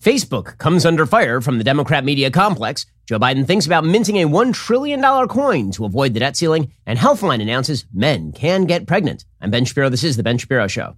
Facebook comes under fire from the Democrat media complex. Joe Biden thinks about minting a $1 trillion coin to avoid the debt ceiling. And Healthline announces men can get pregnant. I'm Ben Shapiro. This is The Ben Shapiro Show.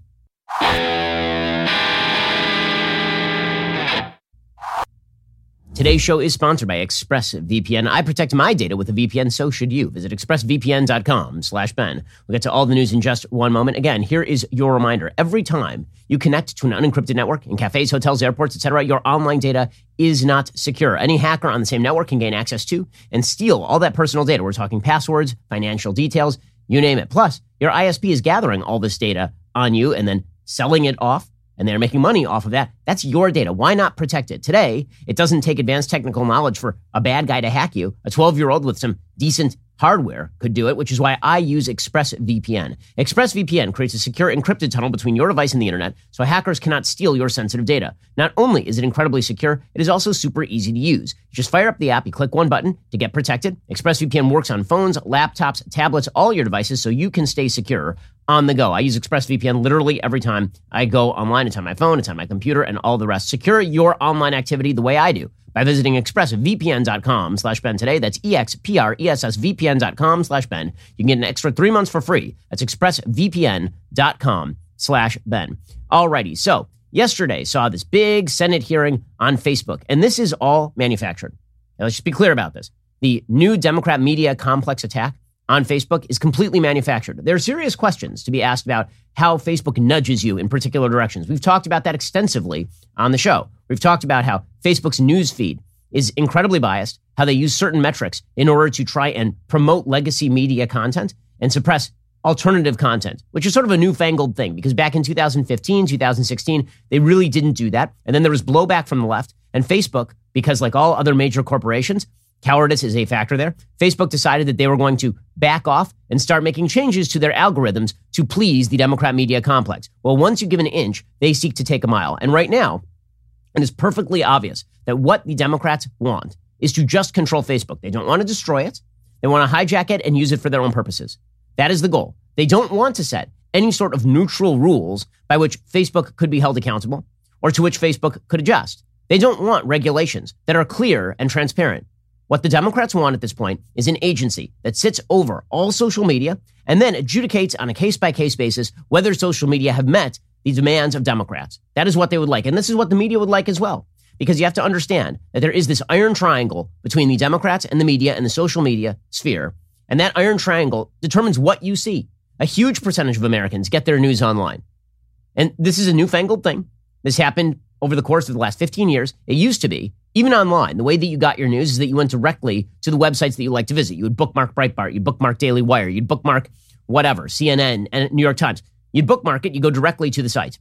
Today's show is sponsored by ExpressVPN. I protect my data with a VPN, so should you. Visit expressvpn.com slash Ben. We'll get to all the news in just one moment. Again, here is your reminder. Every time you connect to an unencrypted network in cafes, hotels, airports, etc., your online data is not secure. Any hacker on the same network can gain access to and steal all that personal data. We're talking passwords, financial details, you name it. Plus, your ISP is gathering all this data on you and then selling it off and they're making money off of that. That's your data. Why not protect it? Today, it doesn't take advanced technical knowledge for a bad guy to hack you. A 12 year old with some decent hardware could do it, which is why I use ExpressVPN. ExpressVPN creates a secure encrypted tunnel between your device and the internet so hackers cannot steal your sensitive data. Not only is it incredibly secure, it is also super easy to use. You just fire up the app, you click one button to get protected. ExpressVPN works on phones, laptops, tablets, all your devices so you can stay secure on the go. I use ExpressVPN literally every time I go online. It's on my phone, it's on my computer, and all the rest. Secure your online activity the way I do by visiting expressvpn.com slash Ben today. That's E-X-P-R-E-S-S-V-P-N.com slash Ben. You can get an extra three months for free. That's expressvpn.com slash Ben. Alrighty, so yesterday saw this big Senate hearing on Facebook, and this is all manufactured. Now, let's just be clear about this. The new Democrat media complex attack on Facebook is completely manufactured. There are serious questions to be asked about how Facebook nudges you in particular directions. We've talked about that extensively on the show. We've talked about how Facebook's news feed is incredibly biased, how they use certain metrics in order to try and promote legacy media content and suppress alternative content, which is sort of a newfangled thing because back in 2015, 2016, they really didn't do that. And then there was blowback from the left. And Facebook, because like all other major corporations, Cowardice is a factor there. Facebook decided that they were going to back off and start making changes to their algorithms to please the Democrat media complex. Well, once you give an inch, they seek to take a mile. And right now, it is perfectly obvious that what the Democrats want is to just control Facebook. They don't want to destroy it. They want to hijack it and use it for their own purposes. That is the goal. They don't want to set any sort of neutral rules by which Facebook could be held accountable or to which Facebook could adjust. They don't want regulations that are clear and transparent. What the Democrats want at this point is an agency that sits over all social media and then adjudicates on a case by case basis whether social media have met the demands of Democrats. That is what they would like. And this is what the media would like as well. Because you have to understand that there is this iron triangle between the Democrats and the media and the social media sphere. And that iron triangle determines what you see. A huge percentage of Americans get their news online. And this is a newfangled thing. This happened over the course of the last 15 years. It used to be even online, the way that you got your news is that you went directly to the websites that you like to visit. You would bookmark Breitbart, you'd bookmark Daily Wire, you'd bookmark whatever, CNN and New York Times. You'd bookmark it, you go directly to the site.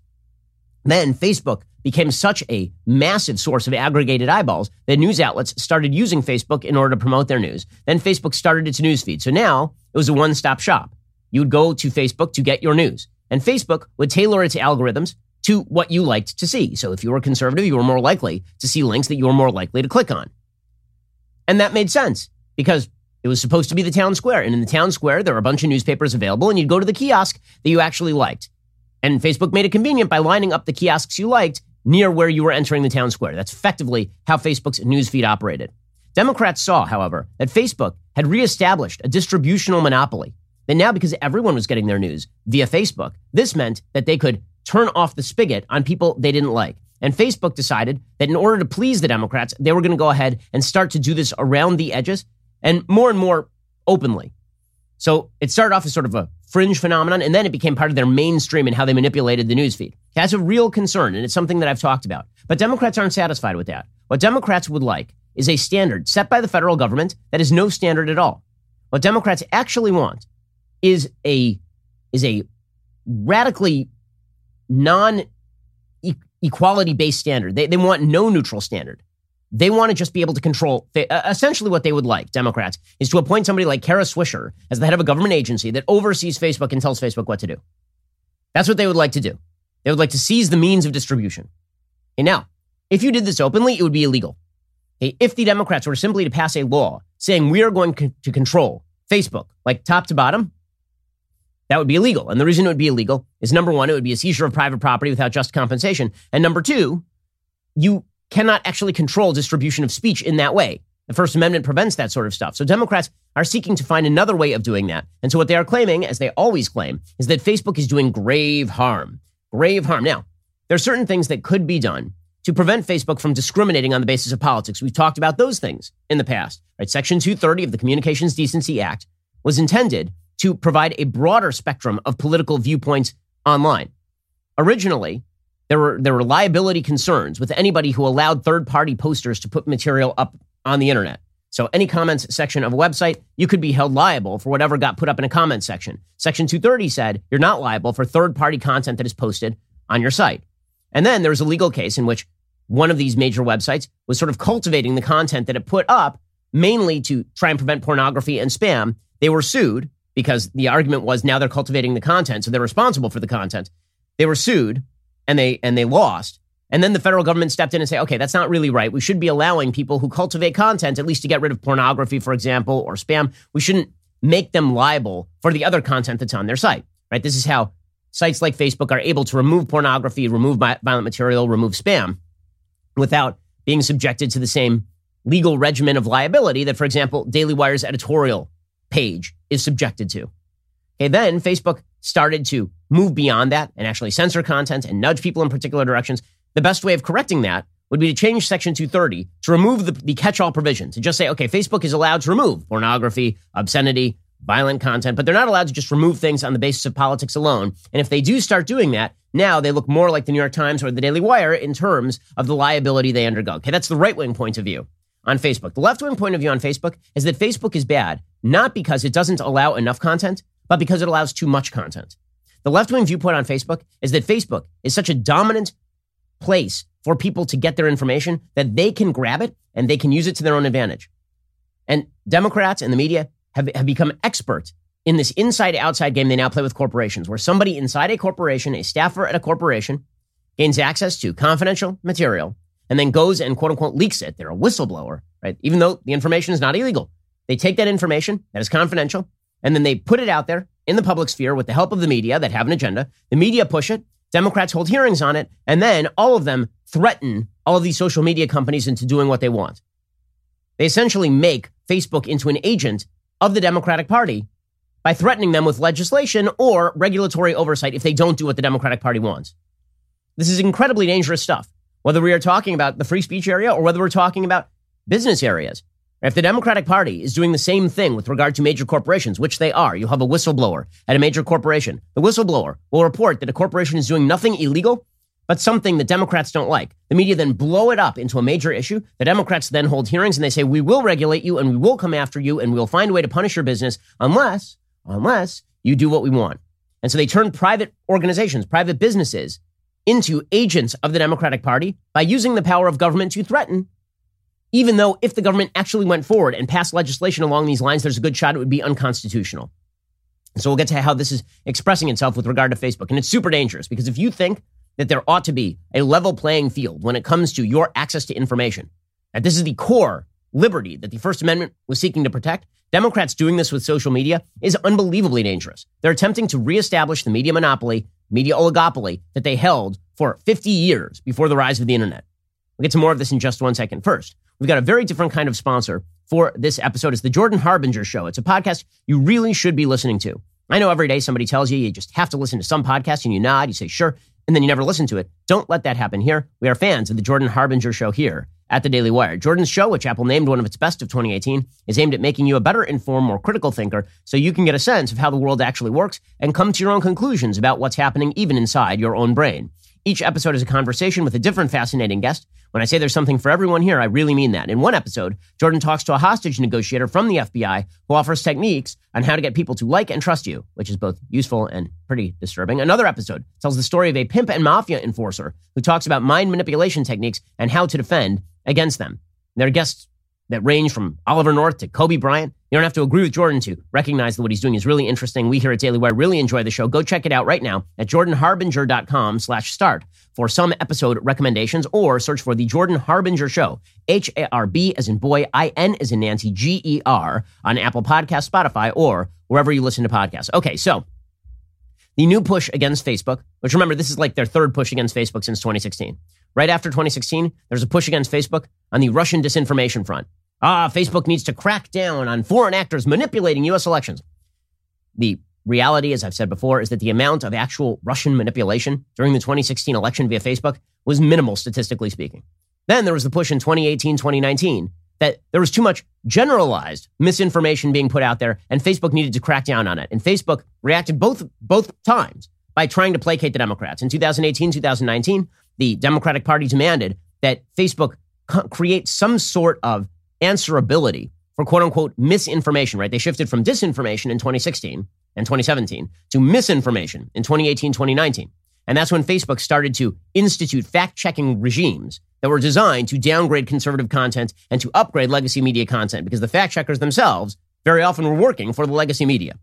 Then Facebook became such a massive source of aggregated eyeballs that news outlets started using Facebook in order to promote their news. Then Facebook started its news feed. So now it was a one stop shop. You would go to Facebook to get your news. And Facebook would tailor its algorithms to what you liked to see. So if you were a conservative, you were more likely to see links that you were more likely to click on. And that made sense because it was supposed to be the town square. And in the town square, there were a bunch of newspapers available, and you'd go to the kiosk that you actually liked. And Facebook made it convenient by lining up the kiosks you liked near where you were entering the town square. That's effectively how Facebook's newsfeed operated. Democrats saw, however, that Facebook had reestablished a distributional monopoly. That now, because everyone was getting their news via Facebook, this meant that they could turn off the spigot on people they didn't like. And Facebook decided that in order to please the Democrats, they were going to go ahead and start to do this around the edges and more and more openly. So it started off as sort of a fringe phenomenon, and then it became part of their mainstream and how they manipulated the newsfeed. That's a real concern, and it's something that I've talked about. But Democrats aren't satisfied with that. What Democrats would like is a standard set by the federal government that is no standard at all. What Democrats actually want is a is a radically non equality based standard. They, they want no neutral standard. They want to just be able to control. Essentially, what they would like, Democrats, is to appoint somebody like Kara Swisher as the head of a government agency that oversees Facebook and tells Facebook what to do. That's what they would like to do. They would like to seize the means of distribution. And now, if you did this openly, it would be illegal. If the Democrats were simply to pass a law saying we are going to control Facebook, like top to bottom, that would be illegal. And the reason it would be illegal is number one, it would be a seizure of private property without just compensation. And number two, you cannot actually control distribution of speech in that way. The First Amendment prevents that sort of stuff. So Democrats are seeking to find another way of doing that. And so what they are claiming, as they always claim, is that Facebook is doing grave harm. Grave harm. Now, there are certain things that could be done to prevent Facebook from discriminating on the basis of politics. We've talked about those things in the past. Right? Section 230 of the Communications Decency Act was intended to provide a broader spectrum of political viewpoints online. Originally, there were there were liability concerns with anybody who allowed third-party posters to put material up on the internet. So any comments section of a website, you could be held liable for whatever got put up in a comment section. Section 230 said you're not liable for third-party content that is posted on your site. And then there was a legal case in which one of these major websites was sort of cultivating the content that it put up mainly to try and prevent pornography and spam. They were sued because the argument was now they're cultivating the content, so they're responsible for the content. They were sued and they and they lost. And then the federal government stepped in and said, okay, that's not really right. We should be allowing people who cultivate content, at least to get rid of pornography, for example, or spam. We shouldn't make them liable for the other content that's on their site, right? This is how sites like Facebook are able to remove pornography, remove violent material, remove spam without being subjected to the same legal regimen of liability that, for example, Daily Wire's editorial page is subjected to. Okay, then Facebook started to move beyond that and actually censor content and nudge people in particular directions. The best way of correcting that would be to change Section 230 to remove the, the catch all provision, to just say, okay, Facebook is allowed to remove pornography, obscenity, violent content, but they're not allowed to just remove things on the basis of politics alone. And if they do start doing that, now they look more like the New York Times or the Daily Wire in terms of the liability they undergo. Okay, that's the right wing point of view on Facebook. The left wing point of view on Facebook is that Facebook is bad, not because it doesn't allow enough content, but because it allows too much content. The left wing viewpoint on Facebook is that Facebook is such a dominant place for people to get their information that they can grab it and they can use it to their own advantage. And Democrats and the media have, have become experts in this inside outside game they now play with corporations, where somebody inside a corporation, a staffer at a corporation, gains access to confidential material and then goes and quote unquote leaks it. They're a whistleblower, right? Even though the information is not illegal. They take that information that is confidential and then they put it out there in the public sphere with the help of the media that have an agenda. The media push it. Democrats hold hearings on it. And then all of them threaten all of these social media companies into doing what they want. They essentially make Facebook into an agent of the Democratic Party by threatening them with legislation or regulatory oversight if they don't do what the Democratic Party wants. This is incredibly dangerous stuff, whether we are talking about the free speech area or whether we're talking about business areas. If the Democratic Party is doing the same thing with regard to major corporations, which they are, you have a whistleblower at a major corporation. The whistleblower will report that a corporation is doing nothing illegal, but something that Democrats don't like. The media then blow it up into a major issue. The Democrats then hold hearings and they say, we will regulate you and we will come after you and we'll find a way to punish your business unless, unless you do what we want. And so they turn private organizations, private businesses into agents of the Democratic Party by using the power of government to threaten even though if the government actually went forward and passed legislation along these lines, there's a good shot it would be unconstitutional. So we'll get to how this is expressing itself with regard to Facebook. And it's super dangerous because if you think that there ought to be a level playing field when it comes to your access to information, that this is the core liberty that the First Amendment was seeking to protect, Democrats doing this with social media is unbelievably dangerous. They're attempting to reestablish the media monopoly, media oligopoly that they held for 50 years before the rise of the internet. We'll get to more of this in just one second. First, We've got a very different kind of sponsor for this episode. It's the Jordan Harbinger Show. It's a podcast you really should be listening to. I know every day somebody tells you you just have to listen to some podcast and you nod, you say sure, and then you never listen to it. Don't let that happen here. We are fans of the Jordan Harbinger Show here at the Daily Wire. Jordan's show, which Apple named one of its best of 2018, is aimed at making you a better informed, more critical thinker so you can get a sense of how the world actually works and come to your own conclusions about what's happening even inside your own brain. Each episode is a conversation with a different fascinating guest. When I say there's something for everyone here, I really mean that. In one episode, Jordan talks to a hostage negotiator from the FBI who offers techniques on how to get people to like and trust you, which is both useful and pretty disturbing. Another episode tells the story of a pimp and mafia enforcer who talks about mind manipulation techniques and how to defend against them. Their guests that range from Oliver North to Kobe Bryant. You don't have to agree with Jordan to recognize that what he's doing is really interesting. We here at Daily Wire really enjoy the show. Go check it out right now at jordanharbinger.com slash start for some episode recommendations or search for the Jordan Harbinger Show, H-A-R-B as in boy, I-N as in Nancy, G-E-R on Apple Podcast, Spotify, or wherever you listen to podcasts. Okay, so the new push against Facebook, which remember, this is like their third push against Facebook since 2016. right after 2016, there's a push against Facebook on the Russian disinformation front. Ah, Facebook needs to crack down on foreign actors manipulating U.S. elections. The reality, as I've said before, is that the amount of actual Russian manipulation during the 2016 election via Facebook was minimal, statistically speaking. Then there was the push in 2018, 2019 that there was too much generalized misinformation being put out there, and Facebook needed to crack down on it. And Facebook reacted both both times by trying to placate the Democrats. In 2018, 2019, the Democratic Party demanded that Facebook create some sort of answerability for quote unquote misinformation, right? They shifted from disinformation in 2016 and 2017 to misinformation in 2018, 2019. And that's when Facebook started to institute fact checking regimes that were designed to downgrade conservative content and to upgrade legacy media content because the fact checkers themselves very often were working for the legacy media.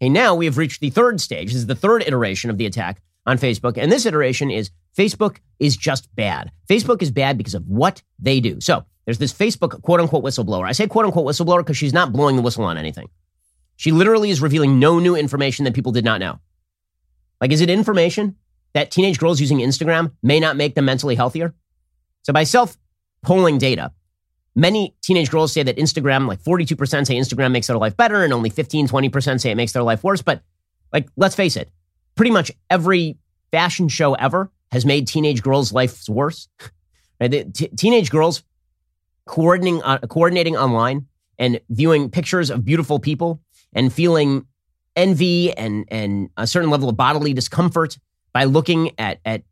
And now we have reached the third stage. This is the third iteration of the attack on Facebook. And this iteration is Facebook is just bad. Facebook is bad because of what they do. So there's this Facebook quote unquote whistleblower. I say quote unquote whistleblower because she's not blowing the whistle on anything. She literally is revealing no new information that people did not know. Like, is it information that teenage girls using Instagram may not make them mentally healthier? So by self polling data, many teenage girls say that Instagram, like 42% say Instagram makes their life better, and only 15, 20% say it makes their life worse. But like, let's face it, pretty much every fashion show ever has made teenage girls' lives worse. right? the t- teenage girls coordinating, uh, coordinating online and viewing pictures of beautiful people and feeling envy and, and a certain level of bodily discomfort by looking at, at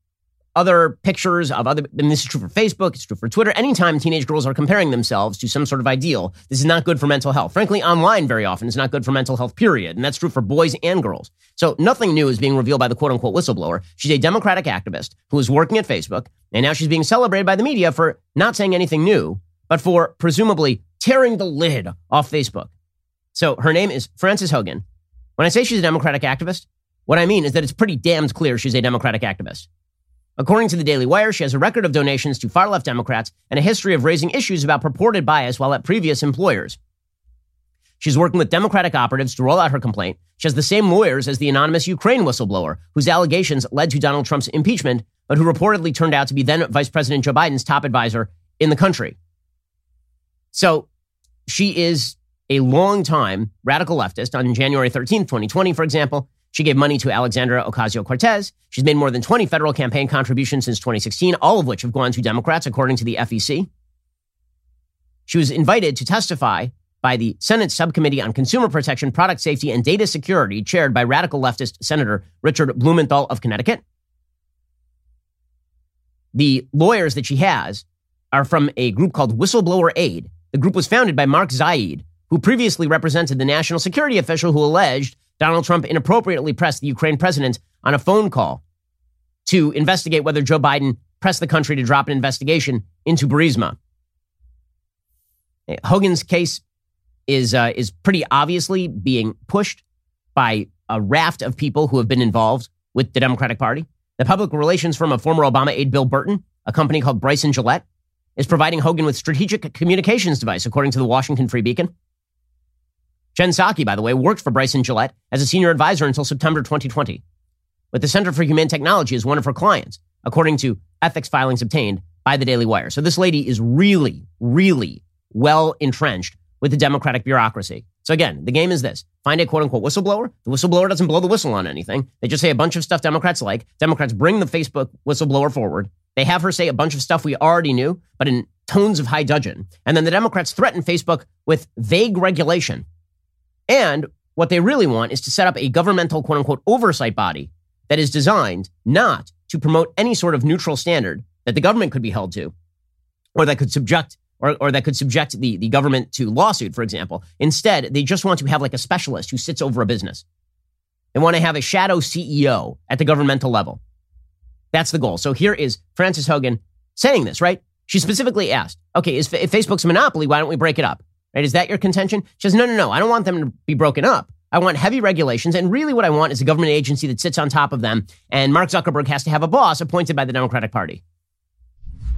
other pictures of other, and this is true for Facebook, it's true for Twitter. Anytime teenage girls are comparing themselves to some sort of ideal, this is not good for mental health. Frankly, online very often is not good for mental health, period. And that's true for boys and girls. So nothing new is being revealed by the quote unquote whistleblower. She's a Democratic activist who is working at Facebook, and now she's being celebrated by the media for not saying anything new, but for presumably tearing the lid off Facebook. So her name is Frances Haugen. When I say she's a Democratic activist, what I mean is that it's pretty damned clear she's a Democratic activist. According to the Daily Wire, she has a record of donations to far left Democrats and a history of raising issues about purported bias while at previous employers. She's working with Democratic operatives to roll out her complaint. She has the same lawyers as the anonymous Ukraine whistleblower, whose allegations led to Donald Trump's impeachment, but who reportedly turned out to be then Vice President Joe Biden's top advisor in the country. So she is a long-time radical leftist. On January 13th, 2020, for example, she gave money to Alexandra Ocasio Cortez. She's made more than 20 federal campaign contributions since 2016, all of which have gone to Democrats, according to the FEC. She was invited to testify by the Senate Subcommittee on Consumer Protection, Product Safety, and Data Security, chaired by radical leftist Senator Richard Blumenthal of Connecticut. The lawyers that she has are from a group called Whistleblower Aid. The group was founded by Mark Zaid, who previously represented the national security official who alleged Donald Trump inappropriately pressed the Ukraine president on a phone call to investigate whether Joe Biden pressed the country to drop an investigation into Burisma. Haugen's case is uh, is pretty obviously being pushed by a raft of people who have been involved with the Democratic Party. The public relations firm of former Obama aide Bill Burton, a company called Bryson Gillette, is providing Haugen with strategic communications device, according to the Washington Free Beacon. Jen Psaki, by the way, worked for Bryson Gillette as a senior advisor until September 2020, with the Center for Humane Technology as one of her clients, according to ethics filings obtained by the Daily Wire. So this lady is really, really well entrenched with the Democratic bureaucracy. So again, the game is this. Find a quote unquote whistleblower. The whistleblower doesn't blow the whistle on anything. They just say a bunch of stuff Democrats like. Democrats bring the Facebook whistleblower forward. They have her say a bunch of stuff we already knew, but in tones of high dudgeon. And then the Democrats threaten Facebook with vague regulation and what they really want is to set up a governmental quote unquote oversight body that is designed not to promote any sort of neutral standard that the government could be held to or that could subject or, or that could subject the, the government to lawsuit, for example. Instead, they just want to have like a specialist who sits over a business. They want to have a shadow CEO at the governmental level. That's the goal. So here is Frances Haugen saying this, right? She specifically asked, okay, is, if Facebook's a monopoly, why don't we break it up? Right? Is that your contention? She says, no, no, no. I don't want them to be broken up. I want heavy regulations. And really, what I want is a government agency that sits on top of them. And Mark Zuckerberg has to have a boss appointed by the Democratic Party.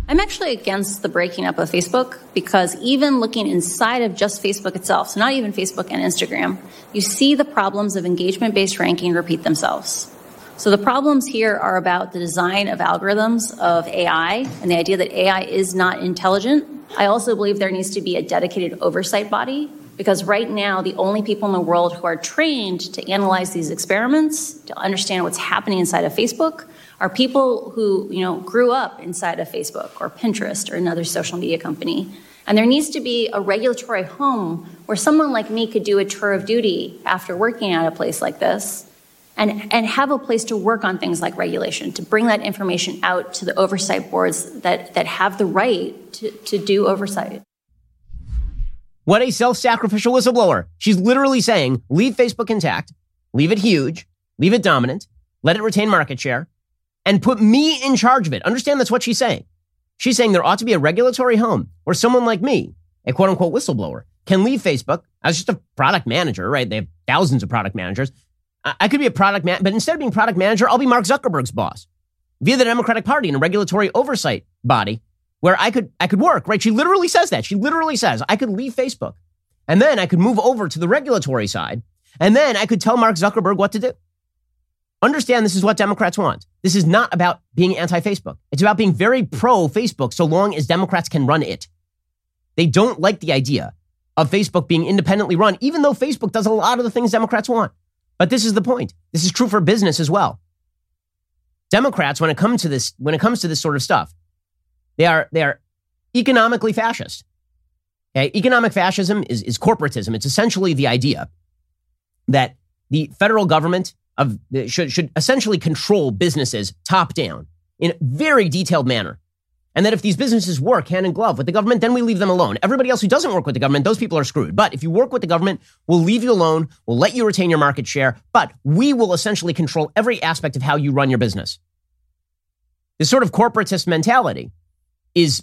I'm actually against the breaking up of Facebook because even looking inside of just Facebook itself, so not even Facebook and Instagram, you see the problems of engagement based ranking repeat themselves. So the problems here are about the design of algorithms of AI and the idea that AI is not intelligent. I also believe there needs to be a dedicated oversight body because right now the only people in the world who are trained to analyze these experiments, to understand what's happening inside of Facebook, are people who, you know, grew up inside of Facebook or Pinterest or another social media company. And there needs to be a regulatory home where someone like me could do a tour of duty after working at a place like this and, and have a place to work on things like regulation, to bring that information out to the oversight boards that, that have the right to, to do oversight. What a self sacrificial whistleblower. She's literally saying leave Facebook intact, leave it huge, leave it dominant, let it retain market share, and put me in charge of it. Understand that's what she's saying. She's saying there ought to be a regulatory home where someone like me, a quote unquote whistleblower, can leave Facebook I was just a product manager, right? They have thousands of product managers, I could be a product man, but instead of being product manager, I'll be Mark Zuckerberg's boss via the Democratic Party and a regulatory oversight body where I could I could work. Right? She literally says that. She literally says I could leave Facebook, and then I could move over to the regulatory side, and then I could tell Mark Zuckerberg what to do. Understand this is what Democrats want. This is not about being anti-Facebook. It's about being very pro Facebook so long as Democrats can run it. They don't like the idea of Facebook being independently run, even though Facebook does a lot of the things Democrats want. But this is the point. This is true for business as well. Democrats, when it comes to this, when it comes to this sort of stuff, they are they are economically fascist. Okay? Economic fascism is, is corporatism. It's essentially the idea that the federal government of should should essentially control businesses top down in a very detailed manner. And that if these businesses work hand in glove with the government, then we leave them alone. Everybody else who doesn't work with the government, those people are screwed. But if you work with the government, we'll leave you alone. We'll let you retain your market share, but we will essentially control every aspect of how you run your business. This sort of corporatist mentality is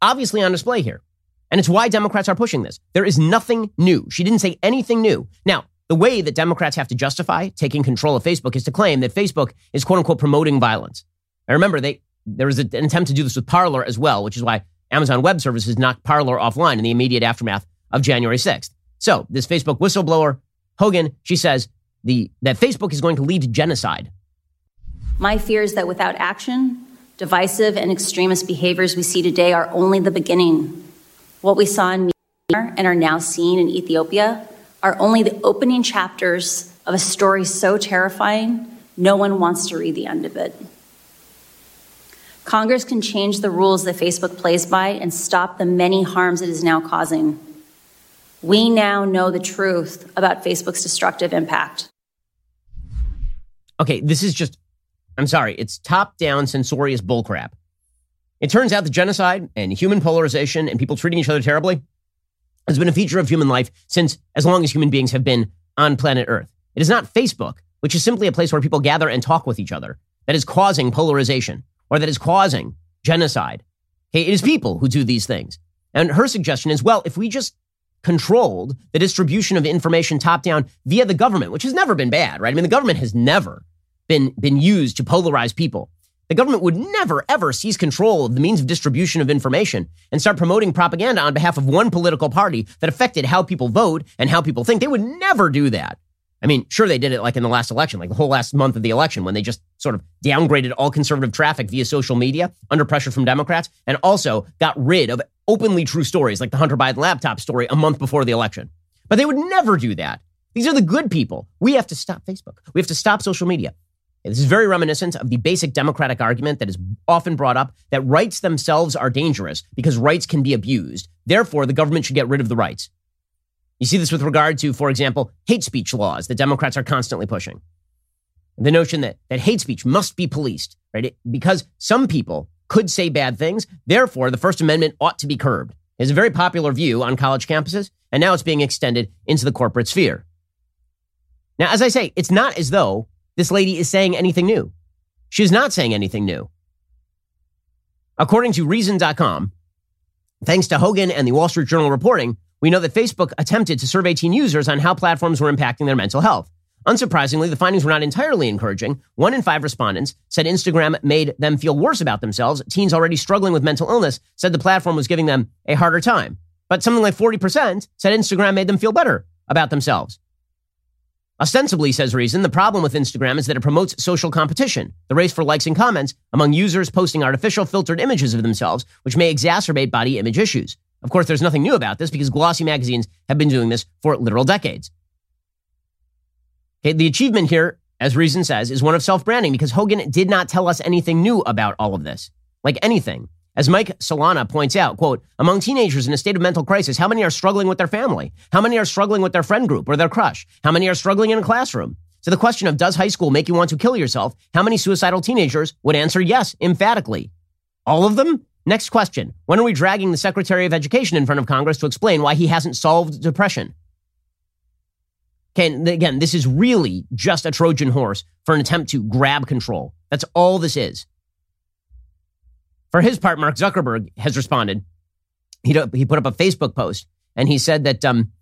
obviously on display here. And it's why Democrats are pushing this. There is nothing new. She didn't say anything new. Now, the way that Democrats have to justify taking control of Facebook is to claim that Facebook is quote unquote promoting violence. I remember they there was an attempt to do this with Parler as well, which is why Amazon Web Services knocked Parler offline in the immediate aftermath of January 6th. So this Facebook whistleblower, Haugen, she says the, that Facebook is going to lead to genocide. My fear is that without action, divisive and extremist behaviors we see today are only the beginning. What we saw in and are now seeing in Ethiopia are only the opening chapters of a story so terrifying, no one wants to read the end of it. Congress can change the rules that Facebook plays by and stop the many harms it is now causing. We now know the truth about Facebook's destructive impact. Okay, this is just, I'm sorry, it's top down censorious bullcrap. It turns out that genocide and human polarization and people treating each other terribly has been a feature of human life since as long as human beings have been on planet Earth. It is not Facebook, which is simply a place where people gather and talk with each other, that is causing polarization or that is causing genocide. Okay, it is people who do these things. And her suggestion is, well, if we just controlled the distribution of information top down via the government, which has never been bad, right? I mean, the government has never been, been used to polarize people. The government would never, ever seize control of the means of distribution of information and start promoting propaganda on behalf of one political party that affected how people vote and how people think. They would never do that. I mean, sure, they did it like in the last election, like the whole last month of the election when they just sort of downgraded all conservative traffic via social media under pressure from Democrats and also got rid of openly true stories like the Hunter Biden laptop story a month before the election. But they would never do that. These are the good people. We have to stop Facebook. We have to stop social media. This is very reminiscent of the basic democratic argument that is often brought up that rights themselves are dangerous because rights can be abused. Therefore, the government should get rid of the rights. You see this with regard to, for example, hate speech laws that Democrats are constantly pushing. The notion that, that hate speech must be policed, right? It, because some people could say bad things, therefore the First Amendment ought to be curbed. It's a very popular view on college campuses, and now it's being extended into the corporate sphere. Now, as I say, it's not as though this lady is saying anything new. She is not saying anything new. According to Reason.com, thanks to Haugen and the Wall Street Journal reporting, we know that Facebook attempted to survey teen users on how platforms were impacting their mental health. Unsurprisingly, the findings were not entirely encouraging. One in five respondents said Instagram made them feel worse about themselves. Teens already struggling with mental illness said the platform was giving them a harder time. But something like 40% said Instagram made them feel better about themselves. Ostensibly, says Reason, the problem with Instagram is that it promotes social competition, the race for likes and comments among users posting artificial filtered images of themselves, which may exacerbate body image issues. Of course, there's nothing new about this because glossy magazines have been doing this for literal decades. Okay, the achievement here, as Reason says, is one of self branding because Haugen did not tell us anything new about all of this. Like anything. As Mike Solana points out, quote, among teenagers in a state of mental crisis, how many are struggling with their family? How many are struggling with their friend group or their crush? How many are struggling in a classroom? To the question of does high school make you want to kill yourself? How many suicidal teenagers would answer yes, emphatically? All of them? Next question. When are we dragging the Secretary of Education in front of Congress to explain why he hasn't solved depression? Again, this is really just a Trojan horse for an attempt to grab control. That's all this is. For his part, Mark Zuckerberg has responded. He, he put up a Facebook post and he said that um,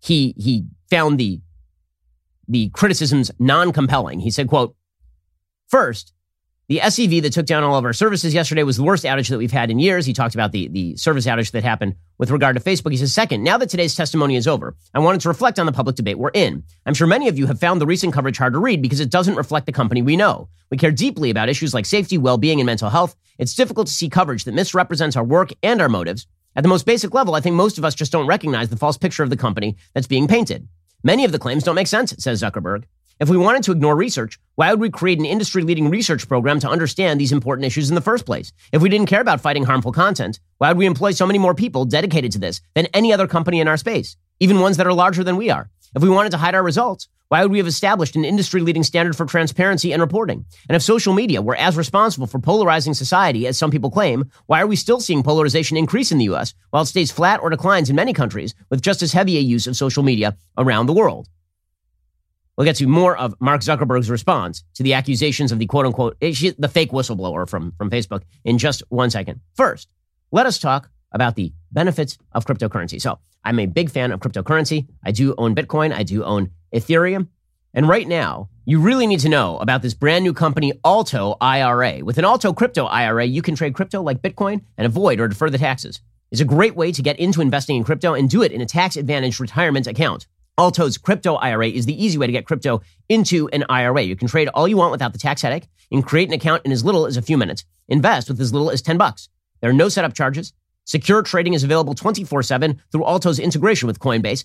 he, he found the, the criticisms non-compelling. He said, quote, first, the SEV that took down all of our services yesterday was the worst outage that we've had in years. He talked about the, the service outage that happened with regard to Facebook. He says, second, now that today's testimony is over, I wanted to reflect on the public debate we're in. I'm sure many of you have found the recent coverage hard to read because it doesn't reflect the company we know. We care deeply about issues like safety, well-being, and mental health. It's difficult to see coverage that misrepresents our work and our motives. At the most basic level, I think most of us just don't recognize the false picture of the company that's being painted. Many of the claims don't make sense, says Zuckerberg. If we wanted to ignore research, why would we create an industry leading research program to understand these important issues in the first place? If we didn't care about fighting harmful content, why would we employ so many more people dedicated to this than any other company in our space, even ones that are larger than we are? If we wanted to hide our results, why would we have established an industry leading standard for transparency and reporting? And if social media were as responsible for polarizing society as some people claim, why are we still seeing polarization increase in the US while it stays flat or declines in many countries with just as heavy a use of social media around the world? We'll get to more of Mark Zuckerberg's response to the accusations of the quote unquote, eh, the fake whistleblower from, from Facebook in just one second. First, let us talk about the benefits of cryptocurrency. So I'm a big fan of cryptocurrency. I do own Bitcoin. I do own Ethereum. And right now, you really need to know about this brand new company, Alto IRA. With an Alto crypto IRA, you can trade crypto like Bitcoin and avoid or defer the taxes. It's a great way to get into investing in crypto and do it in a tax advantaged retirement account. Alto's crypto IRA is the easy way to get crypto into an IRA. You can trade all you want without the tax headache. and create an account in as little as a few minutes. Invest with as little as 10 bucks. There are no setup charges. Secure trading is available 24-7 through Alto's integration with Coinbase.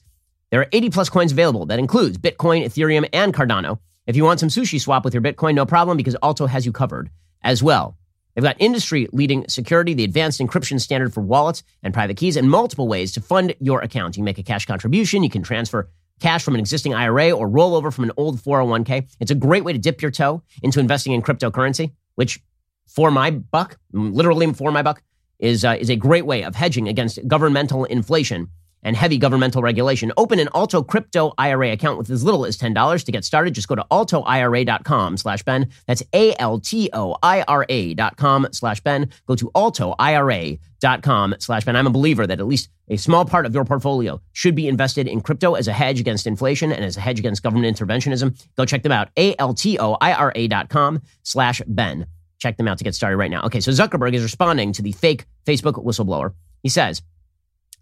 There are 80 plus coins available. That includes Bitcoin, Ethereum, and Cardano. If you want some SushiSwap with your Bitcoin, no problem because Alto has you covered as well. They've got industry leading security, the advanced encryption standard for wallets and private keys, and multiple ways to fund your account. You can make a cash contribution. You can transfer cash from an existing IRA or roll over from an old 401k. It's a great way to dip your toe into investing in cryptocurrency, which for my buck, literally for my buck, is, uh, is a great way of hedging against governmental inflation and heavy governmental regulation. Open an Alto Crypto IRA account with as little as $10 to get started. Just go to altoira.com slash Ben. That's A-L-T-O-I-R-A dot com slash Ben. Go to altoira.com slash Ben. I'm a believer that at least a small part of your portfolio should be invested in crypto as a hedge against inflation and as a hedge against government interventionism. Go check them out. A-L-T-O-I-R-A dot com slash Ben. Check them out to get started right now. Okay, so Zuckerberg is responding to the fake Facebook whistleblower. He says,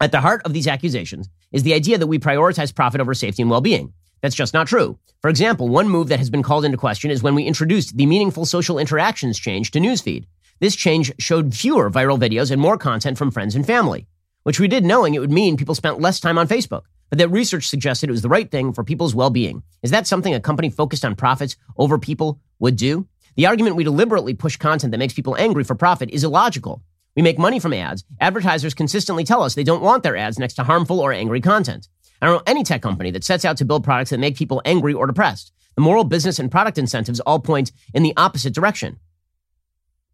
at the heart of these accusations is the idea that we prioritize profit over safety and well being. That's just not true. For example, one move that has been called into question is when we introduced the meaningful social interactions change to Newsfeed. This change showed fewer viral videos and more content from friends and family, which we did knowing it would mean people spent less time on Facebook, but that research suggested it was the right thing for people's well being. Is that something a company focused on profits over people would do? The argument we deliberately push content that makes people angry for profit is illogical. We make money from ads. Advertisers consistently tell us they don't want their ads next to harmful or angry content. I don't know any tech company that sets out to build products that make people angry or depressed. The moral, business, and product incentives all point in the opposite direction.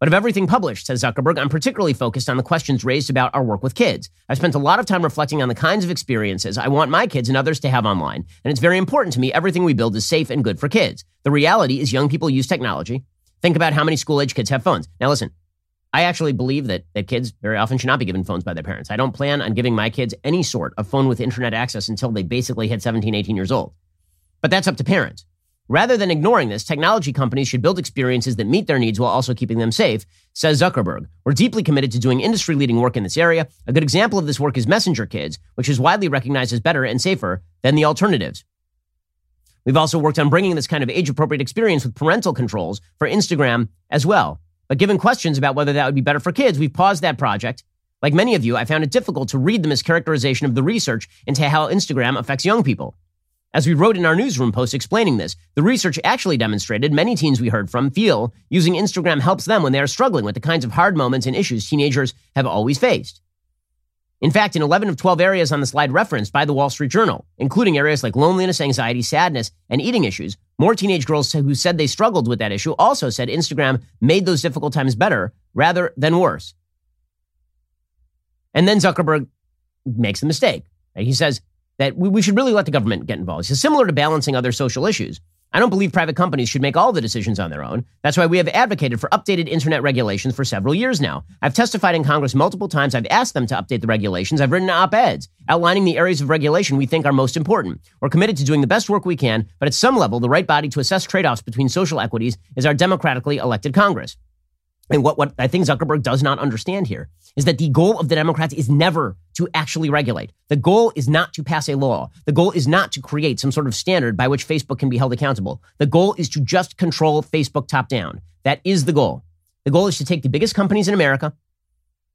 But of everything published, says Zuckerberg, I'm particularly focused on the questions raised about our work with kids. I've spent a lot of time reflecting on the kinds of experiences I want my kids and others to have online, and it's very important to me everything we build is safe and good for kids. The reality is young people use technology. Think about how many school age kids have phones. Now listen, I actually believe that, that kids very often should not be given phones by their parents. I don't plan on giving my kids any sort of phone with internet access until they basically hit 17, 18 years old. But that's up to parents. Rather than ignoring this, technology companies should build experiences that meet their needs while also keeping them safe, says Zuckerberg. We're deeply committed to doing industry leading work in this area. A good example of this work is Messenger Kids, which is widely recognized as better and safer than the alternatives. We've also worked on bringing this kind of age appropriate experience with parental controls for Instagram as well. But given questions about whether that would be better for kids, we've paused that project. Like many of you, I found it difficult to read the mischaracterization of the research into how Instagram affects young people. As we wrote in our newsroom post explaining this, the research actually demonstrated many teens we heard from feel using Instagram helps them when they are struggling with the kinds of hard moments and issues teenagers have always faced. In fact, in 11 of 12 areas on the slide referenced by the Wall Street Journal, including areas like loneliness, anxiety, sadness, and eating issues, more teenage girls who said they struggled with that issue also said Instagram made those difficult times better rather than worse. And then Zuckerberg makes the mistake. He says that we should really let the government get involved. Says, similar to balancing other social issues, I don't believe private companies should make all the decisions on their own. That's why we have advocated for updated internet regulations for several years now. I've testified in Congress multiple times. I've asked them to update the regulations. I've written op eds outlining the areas of regulation we think are most important. We're committed to doing the best work we can, but at some level, the right body to assess trade offs between social equities is our democratically elected Congress. And what, what I think Zuckerberg does not understand here is that the goal of the Democrats is never to actually regulate. The goal is not to pass a law. The goal is not to create some sort of standard by which Facebook can be held accountable. The goal is to just control Facebook top down. That is the goal. The goal is to take the biggest companies in America,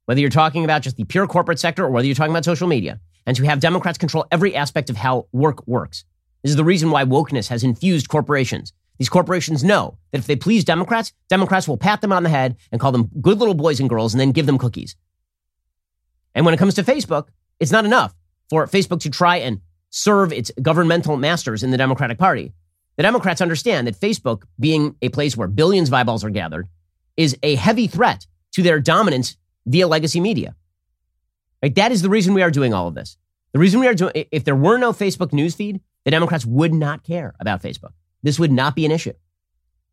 whether you're talking about just the pure corporate sector or whether you're talking about social media, and to have Democrats control every aspect of how work works. This is the reason why wokeness has infused corporations. These corporations know that if they please Democrats, Democrats will pat them on the head and call them good little boys and girls and then give them cookies. And when it comes to Facebook, it's not enough for Facebook to try and serve its governmental masters in the Democratic Party. The Democrats understand that Facebook, being a place where billions of eyeballs are gathered, is a heavy threat to their dominance via legacy media. Like that is the reason we are doing all of this. The reason we are doing, if there were no Facebook newsfeed, the Democrats would not care about Facebook this would not be an issue.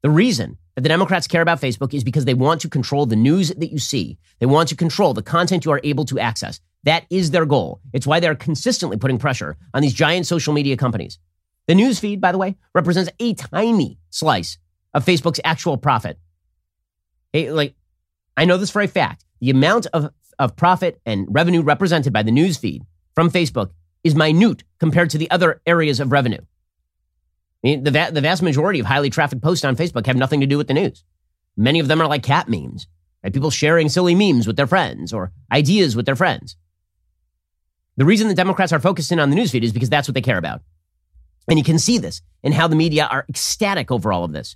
The reason that the Democrats care about Facebook is because they want to control the news that you see. They want to control the content you are able to access. That is their goal. It's why they're consistently putting pressure on these giant social media companies. The news feed, by the way, represents a tiny slice of Facebook's actual profit. Hey, like, I know this for a fact. The amount of, of profit and revenue represented by the news feed from Facebook is minute compared to the other areas of revenue. I mean, the, va- the vast majority of highly trafficked posts on Facebook have nothing to do with the news. Many of them are like cat memes, right? People sharing silly memes with their friends or ideas with their friends. The reason the Democrats are focused in on the newsfeed is because that's what they care about. And you can see this in how the media are ecstatic over all of this.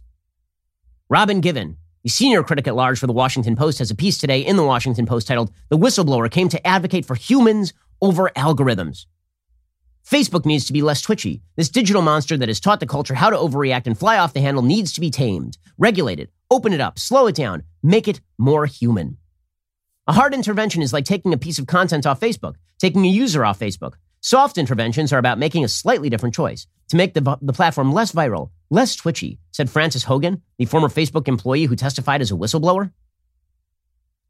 Robin Givhan, the senior critic at large for the Washington Post, has a piece today in the Washington Post titled The Whistleblower Came to Advocate for Humans Over Algorithms. Facebook needs to be less twitchy. This digital monster that has taught the culture how to overreact and fly off the handle needs to be tamed, regulated, open it up, slow it down, make it more human. A hard intervention is like taking a piece of content off Facebook, taking a user off Facebook. Soft interventions are about making a slightly different choice to make the, the platform less viral, less twitchy, said Frances Haugen, the former Facebook employee who testified as a whistleblower.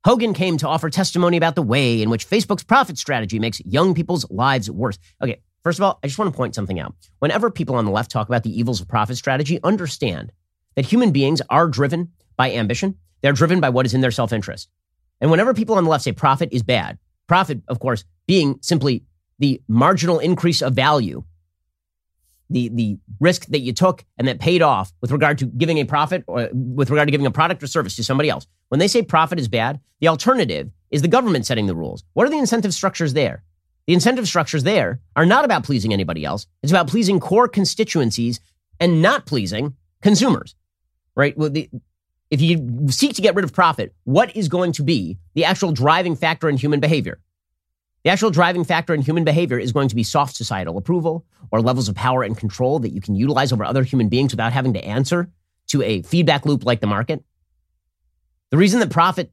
Haugen came to offer testimony about the way in which Facebook's profit strategy makes young people's lives worse. Okay, First of all, I just want to point something out. Whenever people on the left talk about the evils of profit strategy, understand that human beings are driven by ambition. They're driven by what is in their self interest. And whenever people on the left say profit is bad, profit, of course, being simply the marginal increase of value, the, the risk that you took and that paid off with regard to giving a profit or with regard to giving a product or service to somebody else. When they say profit is bad, the alternative is the government setting the rules. What are the incentive structures there? The incentive structures there are not about pleasing anybody else. It's about pleasing core constituencies and not pleasing consumers, right? Well, the, if you seek to get rid of profit, what is going to be the actual driving factor in human behavior? The actual driving factor in human behavior is going to be soft societal approval or levels of power and control that you can utilize over other human beings without having to answer to a feedback loop like the market. The reason that profit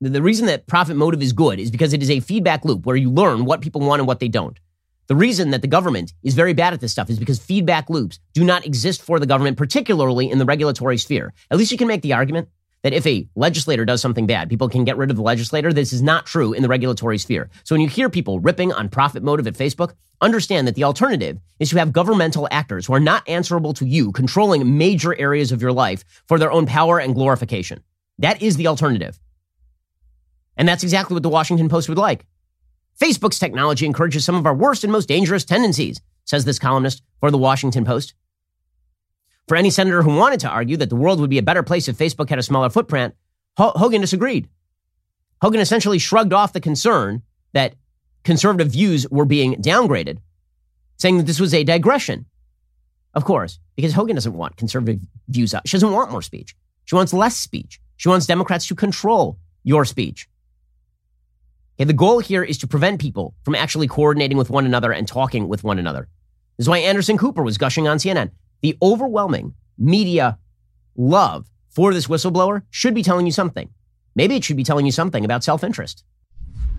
the reason that profit motive is good is because it is a feedback loop where you learn what people want and what they don't. The reason that the government is very bad at this stuff is because feedback loops do not exist for the government, particularly in the regulatory sphere. At least you can make the argument that if a legislator does something bad, people can get rid of the legislator. This is not true in the regulatory sphere. So when you hear people ripping on profit motive at Facebook, understand that the alternative is to have governmental actors who are not answerable to you controlling major areas of your life for their own power and glorification. That is the alternative. And that's exactly what the Washington Post would like. Facebook's technology encourages some of our worst and most dangerous tendencies, says this columnist for the Washington Post. For any senator who wanted to argue that the world would be a better place if Facebook had a smaller footprint, Haugen disagreed. Haugen essentially shrugged off the concern that conservative views were being downgraded, saying that this was a digression. Of course, because Haugen doesn't want conservative views out. She doesn't want more speech. She wants less speech. She wants Democrats to control your speech. Okay, the goal here is to prevent people from actually coordinating with one another and talking with one another. This is why Anderson Cooper was gushing on CNN. The overwhelming media love for this whistleblower should be telling you something. Maybe it should be telling you something about self interest.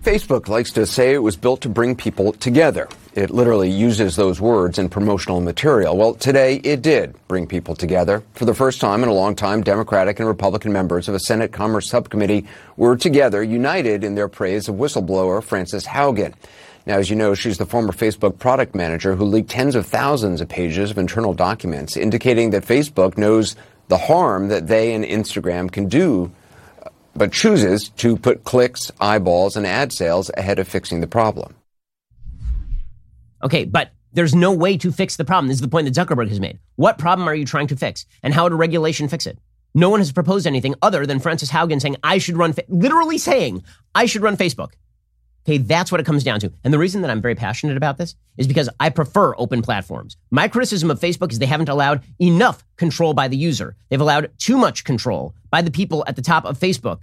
Facebook likes to say it was built to bring people together. It literally uses those words in promotional material. Well, today it did bring people together. For the first time in a long time, Democratic and Republican members of a Senate Commerce Subcommittee were together, united in their praise of whistleblower Frances Haugen. Now, as you know, she's the former Facebook product manager who leaked tens of thousands of pages of internal documents indicating that Facebook knows the harm that they and Instagram can do but chooses to put clicks, eyeballs, and ad sales ahead of fixing the problem. Okay, but there's no way to fix the problem. This is the point that Zuckerberg has made. What problem are you trying to fix? And how would a regulation fix it? No one has proposed anything other than Frances Haugen saying, I should run, fa-, literally saying, I should run Facebook. Okay, that's what it comes down to. And the reason that I'm very passionate about this is because I prefer open platforms. My criticism of Facebook is they haven't allowed enough control by the user. They've allowed too much control by the people at the top of Facebook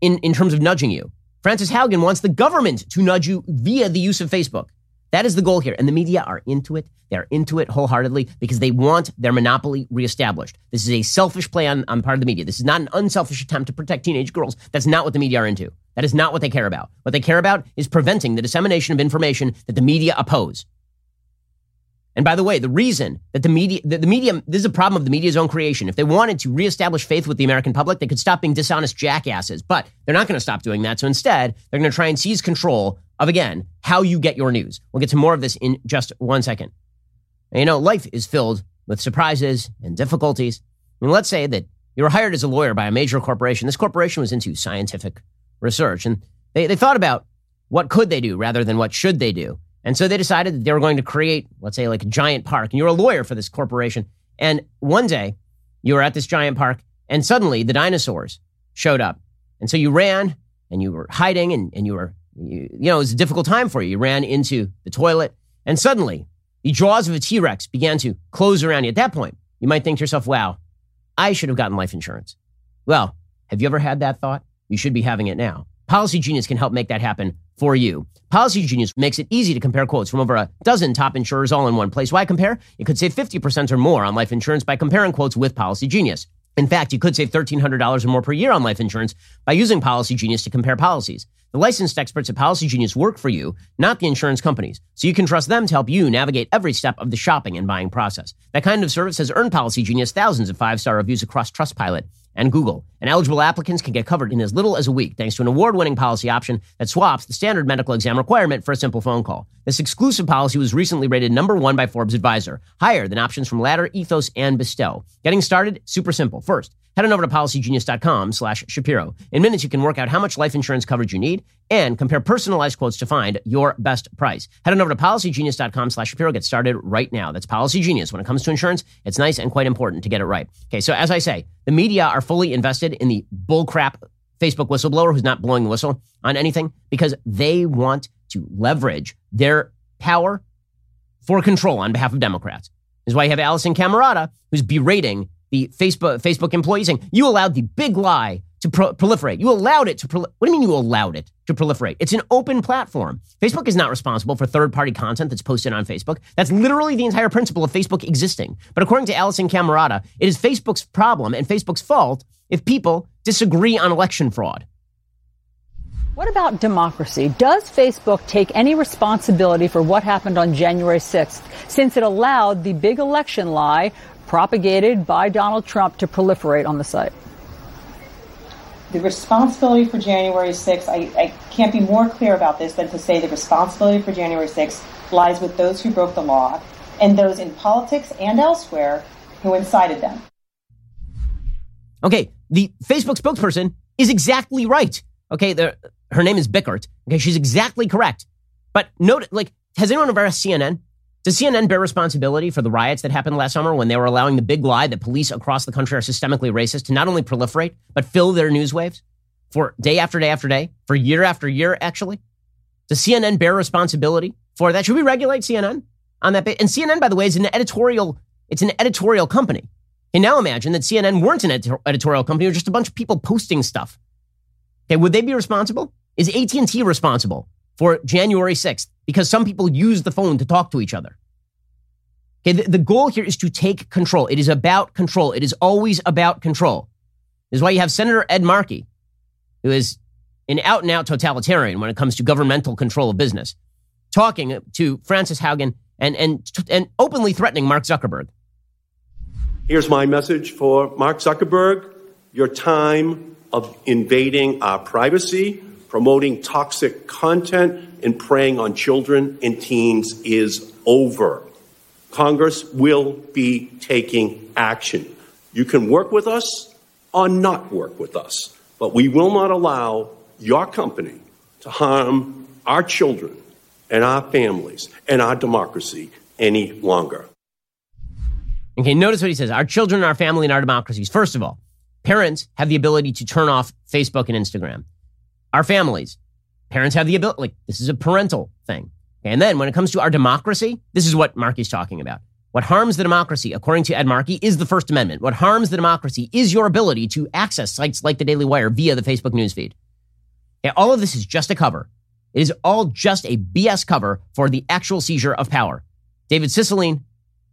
in, in terms of nudging you. Frances Haugen wants the government to nudge you via the use of Facebook. That is the goal here. And the media are into it. They're into it wholeheartedly because they want their monopoly reestablished. This is a selfish play on, on part of the media. This is not an unselfish attempt to protect teenage girls. That's not what the media are into. That is not what they care about. What they care about is preventing the dissemination of information that the media oppose. And by the way, the reason that the media, the, the media, this is a problem of the media's own creation. If they wanted to reestablish faith with the American public, they could stop being dishonest jackasses. But they're not going to stop doing that. So instead, they're going to try and seize control of, again, how you get your news. We'll get to more of this in just one second. And, you know, life is filled with surprises and difficulties. I mean, let's say that you were hired as a lawyer by a major corporation. This corporation was into scientific research and they, they thought about what could they do rather than what should they do. And so they decided that they were going to create, let's say, like a giant park. And you're a lawyer for this corporation. And one day you were at this giant park and suddenly the dinosaurs showed up. And so you ran and you were hiding and, and you were, you, you know, it was a difficult time for you. You ran into the toilet and suddenly the jaws of a T Rex began to close around you. At that point, you might think to yourself, wow, I should have gotten life insurance. Well, have you ever had that thought? You should be having it now. Policy Genius can help make that happen for you. Policy Genius makes it easy to compare quotes from over a dozen top insurers all in one place. Why compare? You could save 50% or more on life insurance by comparing quotes with Policy Genius. In fact, you could save $1,300 or more per year on life insurance by using Policy Genius to compare policies. The licensed experts at Policy Genius work for you, not the insurance companies, so you can trust them to help you navigate every step of the shopping and buying process. That kind of service has earned Policy Genius thousands of five star reviews across Trustpilot and Google. And eligible applicants can get covered in as little as a week thanks to an award winning policy option that swaps the standard medical exam requirement for a simple phone call. This exclusive policy was recently rated number one by Forbes Advisor, higher than options from Ladder, Ethos, and Bestow. Getting started, super simple. First, head on over to policygenius.com slash Shapiro. In minutes, you can work out how much life insurance coverage you need and compare personalized quotes to find your best price. Head on over to policygenius.com slash Shapiro. Get started right now. That's Policy Genius. When it comes to insurance, it's nice and quite important to get it right. Okay, so as I say, the media are fully invested in the bullcrap Facebook whistleblower who's not blowing the whistle on anything because they want to leverage their power for control on behalf of Democrats. This is why you have Alisyn Camerota, who's berating the Facebook Facebook employees, saying you allowed the big lie to pro- proliferate. You allowed it to. Pro- what do you mean you allowed it to proliferate? It's an open platform. Facebook is not responsible for third-party content that's posted on Facebook. That's literally the entire principle of Facebook existing. But according to Alisyn Camerota, it is Facebook's problem and Facebook's fault if people disagree on election fraud. What about democracy? Does Facebook take any responsibility for what happened on January 6th since it allowed the big election lie propagated by Donald Trump to proliferate on the site? The responsibility for January 6th, I, I can't be more clear about this than to say the responsibility for January 6th lies with those who broke the law and those in politics and elsewhere who incited them. Okay, the Facebook spokesperson is exactly right. Okay, the, her name is Bickert. Okay, she's exactly correct. But note, like, has anyone ever asked CNN Does CNN bear responsibility for the riots that happened last summer when they were allowing the big lie that police across the country are systemically racist to not only proliferate, but fill their news waves for day after day after day, for year after year, actually? Does CNN bear responsibility for that? Should we regulate CNN on that? And CNN, by the way, is an editorial, it's an editorial company. And now imagine that CNN weren't an editorial company or just a bunch of people posting stuff. Okay, would they be responsible? Is AT&T responsible for January 6th because some people use the phone to talk to each other? Okay, the, the goal here is to take control. It is about control. It is always about control. This is why you have Senator Ed Markey, who is an out and out totalitarian when it comes to governmental control of business, talking to Frances Haugen and, and, and openly threatening Mark Zuckerberg. Here's my message for Mark Zuckerberg. Your time of invading our privacy, promoting toxic content, and preying on children and teens is over. Congress will be taking action. You can work with us or not work with us, but we will not allow your company to harm our children and our families and our democracy any longer. Okay, notice what he says our children, our family, and our democracies. First of all, parents have the ability to turn off Facebook and Instagram. Our families, parents have the ability, like, this is a parental thing. And then when it comes to our democracy, this is what Markey's talking about. What harms the democracy, according to Ed Markey, is the First Amendment. What harms the democracy is your ability to access sites like the Daily Wire via the Facebook newsfeed. And all of this is just a cover. It is all just a BS cover for the actual seizure of power. David Cicilline,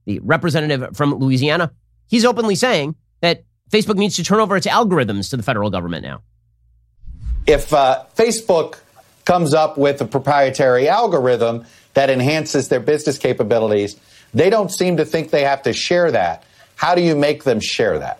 the representative from Louisiana, he's openly saying that Facebook needs to turn over its algorithms to the federal government now. If uh, Facebook comes up with a proprietary algorithm that enhances their business capabilities, they don't seem to think they have to share that. How do you make them share that?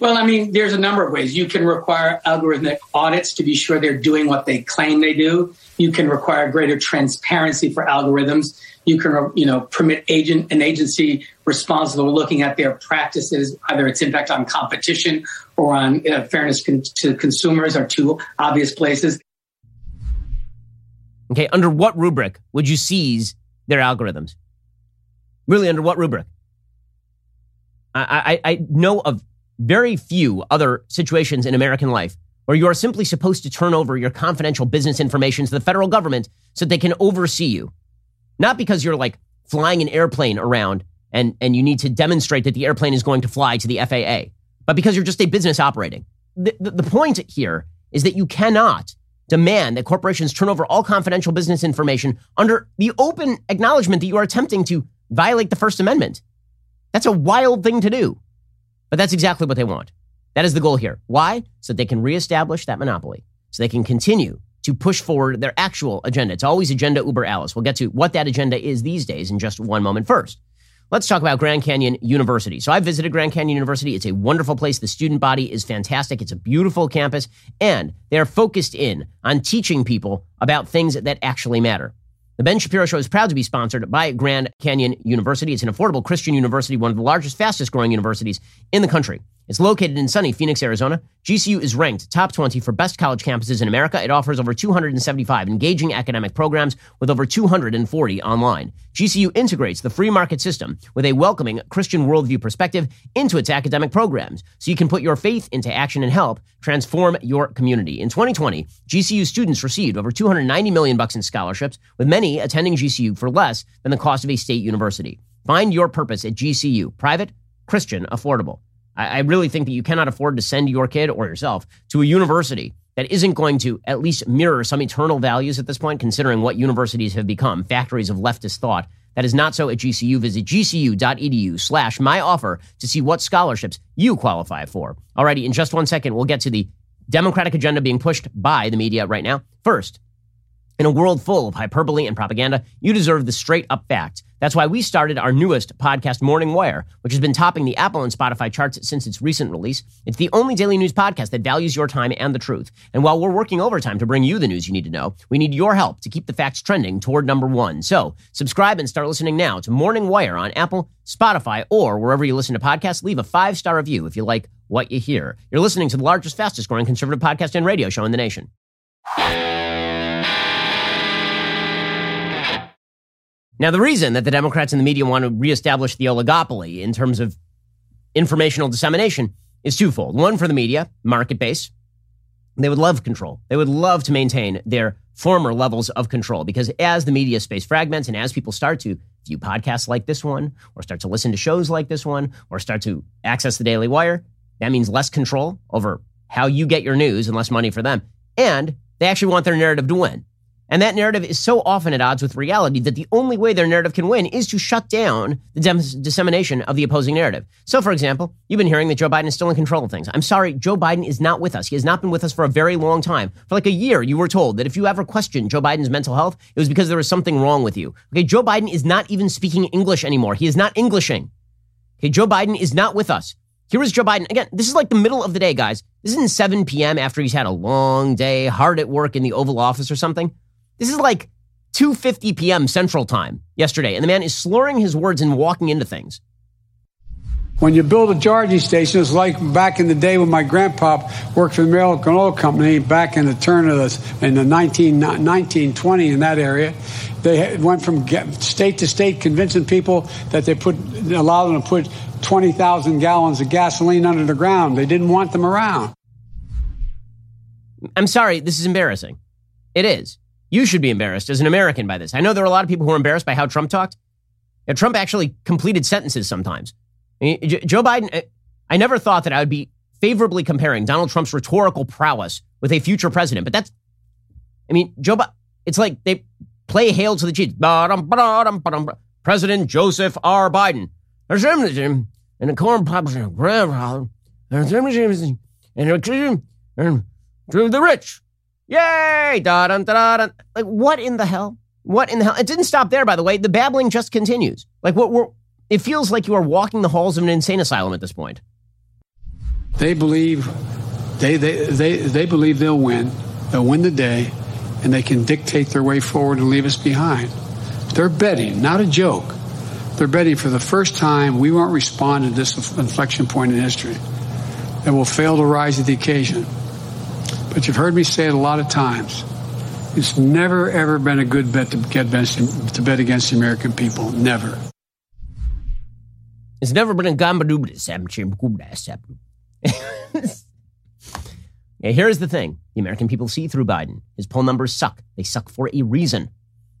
Well, I mean, there's a number of ways. You can require algorithmic audits to be sure they're doing what they claim they do. You can require greater transparency for algorithms. You can, you know, permit agent an agency responsible looking at their practices, either its impact on competition or on uh, fairness con- to consumers, are two obvious places. Okay, under what rubric would you seize their algorithms? Really, under what rubric? I, I, I know of very few other situations in American life where you are simply supposed to turn over your confidential business information to the federal government so they can oversee you. Not because you're like flying an airplane around and, and you need to demonstrate that the airplane is going to fly to the FAA, but because you're just a business operating. The, the, the point here is that you cannot demand that corporations turn over all confidential business information under the open acknowledgement that you are attempting to violate the First Amendment. That's a wild thing to do. But that's exactly what they want. That is the goal here. Why? So they can reestablish that monopoly. So they can continue to push forward their actual agenda. It's always agenda uber alles. We'll get to what that agenda is these days in just one moment first. Let's talk about Grand Canyon University. So I visited Grand Canyon University. It's a wonderful place. The student body is fantastic. It's a beautiful campus and they're focused in on teaching people about things that actually matter. The Ben Shapiro Show is proud to be sponsored by Grand Canyon University. It's an affordable Christian university, one of the largest, fastest growing universities in the country. It's located in sunny Phoenix, Arizona. GCU is ranked top 20 for best college campuses in America. It offers over 275 engaging academic programs with over 240 online. GCU integrates the free market system with a welcoming Christian worldview perspective into its academic programs so you can put your faith into action and help transform your community. In 2020, GCU students received over 290 million bucks in scholarships, with many attending GCU for less than the cost of a state university. Find your purpose at GCU, private, Christian, affordable. I, I really think that you cannot afford to send your kid or yourself to a university that isn't going to at least mirror some eternal values at this point, considering what universities have become, factories of leftist thought. That is not so at GCU. Visit gcu.edu slash my offer to see what scholarships you qualify for. Alrighty, in just one second, we'll get to the Democratic agenda being pushed by the media right now. First, in a world full of hyperbole and propaganda, you deserve the straight up facts. That's why we started our newest podcast, Morning Wire, which has been topping the Apple and Spotify charts since its recent release. It's the only daily news podcast that values your time and the truth. And while we're working overtime to bring you the news you need to know, we need your help to keep the facts trending toward number one. So subscribe and start listening now to Morning Wire on Apple, Spotify, or wherever you listen to podcasts. Leave a five star review if you like what you hear. You're listening to the largest, fastest growing conservative podcast and radio show in the nation. Now, the reason that the Democrats and the media want to reestablish the oligopoly in terms of informational dissemination is twofold. One for the media, market base. They would love control. They would love to maintain their former levels of control because as the media space fragments and as people start to view podcasts like this one or start to listen to shows like this one or start to access the Daily Wire, that means less control over how you get your news and less money for them. And they actually want their narrative to win. And that narrative is so often at odds with reality that the only way their narrative can win is to shut down the dem- dissemination of the opposing narrative. So, for example, you've been hearing that Joe Biden is still in control of things. I'm sorry, Joe Biden is not with us. He has not been with us for a very long time. For like a year, you were told that if you ever questioned Joe Biden's mental health, it was because there was something wrong with you. Okay, Joe Biden is not even speaking English anymore. He is not Englishing. Okay, Joe Biden is not with us. Here is Joe Biden. Again, this is like the middle of the day, guys. This isn't 7 p.m. after he's had a long day, hard at work in the Oval Office or something. This is like 2:50 p.m. Central Time yesterday, and the man is slurring his words and walking into things. When you build a charging station, it's like back in the day when my grandpa worked for the American Oil Company back in the turn of the in the 19, 1920 in that area. They went from state to state convincing people that they put allowed them to put 20,000 gallons of gasoline under the ground. They didn't want them around. I'm sorry, this is embarrassing. It is. You should be embarrassed as an American by this. I know there are a lot of people who are embarrassed by how Trump talked. Yeah, Trump actually completed sentences sometimes. Joe Biden, I never thought that I would be favorably comparing Donald Trump's rhetorical prowess with a future president, but that's, I mean, Joe Biden, it's like they play Hail to the Chiefs. President Joseph R. Biden. And the corn pops and the rich Yay! Da dun da dun. Like what in the hell? What in the hell? It didn't stop there, by the way. The babbling just continues. Like what we're. It feels like you are walking the halls of an insane asylum at this point. They believe, they they they they believe they'll win. They'll win the day, and they can dictate their way forward and leave us behind. They're betting, not a joke. They're betting for the first time we won't respond to this inflection point in history. That will fail to rise to the occasion. But you've heard me say it a lot of times. It's never, ever been a good bet to, get to bet against the American people. Never. It's never been a yeah, here's the thing the American people see through Biden. His poll numbers suck. They suck for a reason.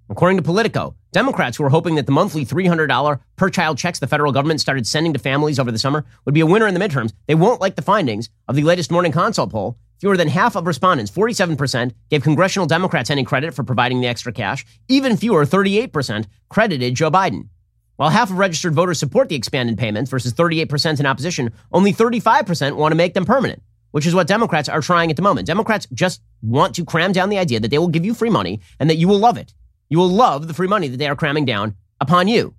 According to Politico, Democrats who were hoping that the monthly $300 per child checks the federal government started sending to families over the summer would be a winner in the midterms, they won't like the findings of the latest morning consult poll Fewer than half of respondents, 47%, gave congressional Democrats any credit for providing the extra cash. Even fewer, 38%, credited Joe Biden. While half of registered voters support the expanded payments versus 38% in opposition, only 35% want to make them permanent, which is what Democrats are trying at the moment. Democrats just want to cram down the idea that they will give you free money and that you will love it. You will love the free money that they are cramming down upon you.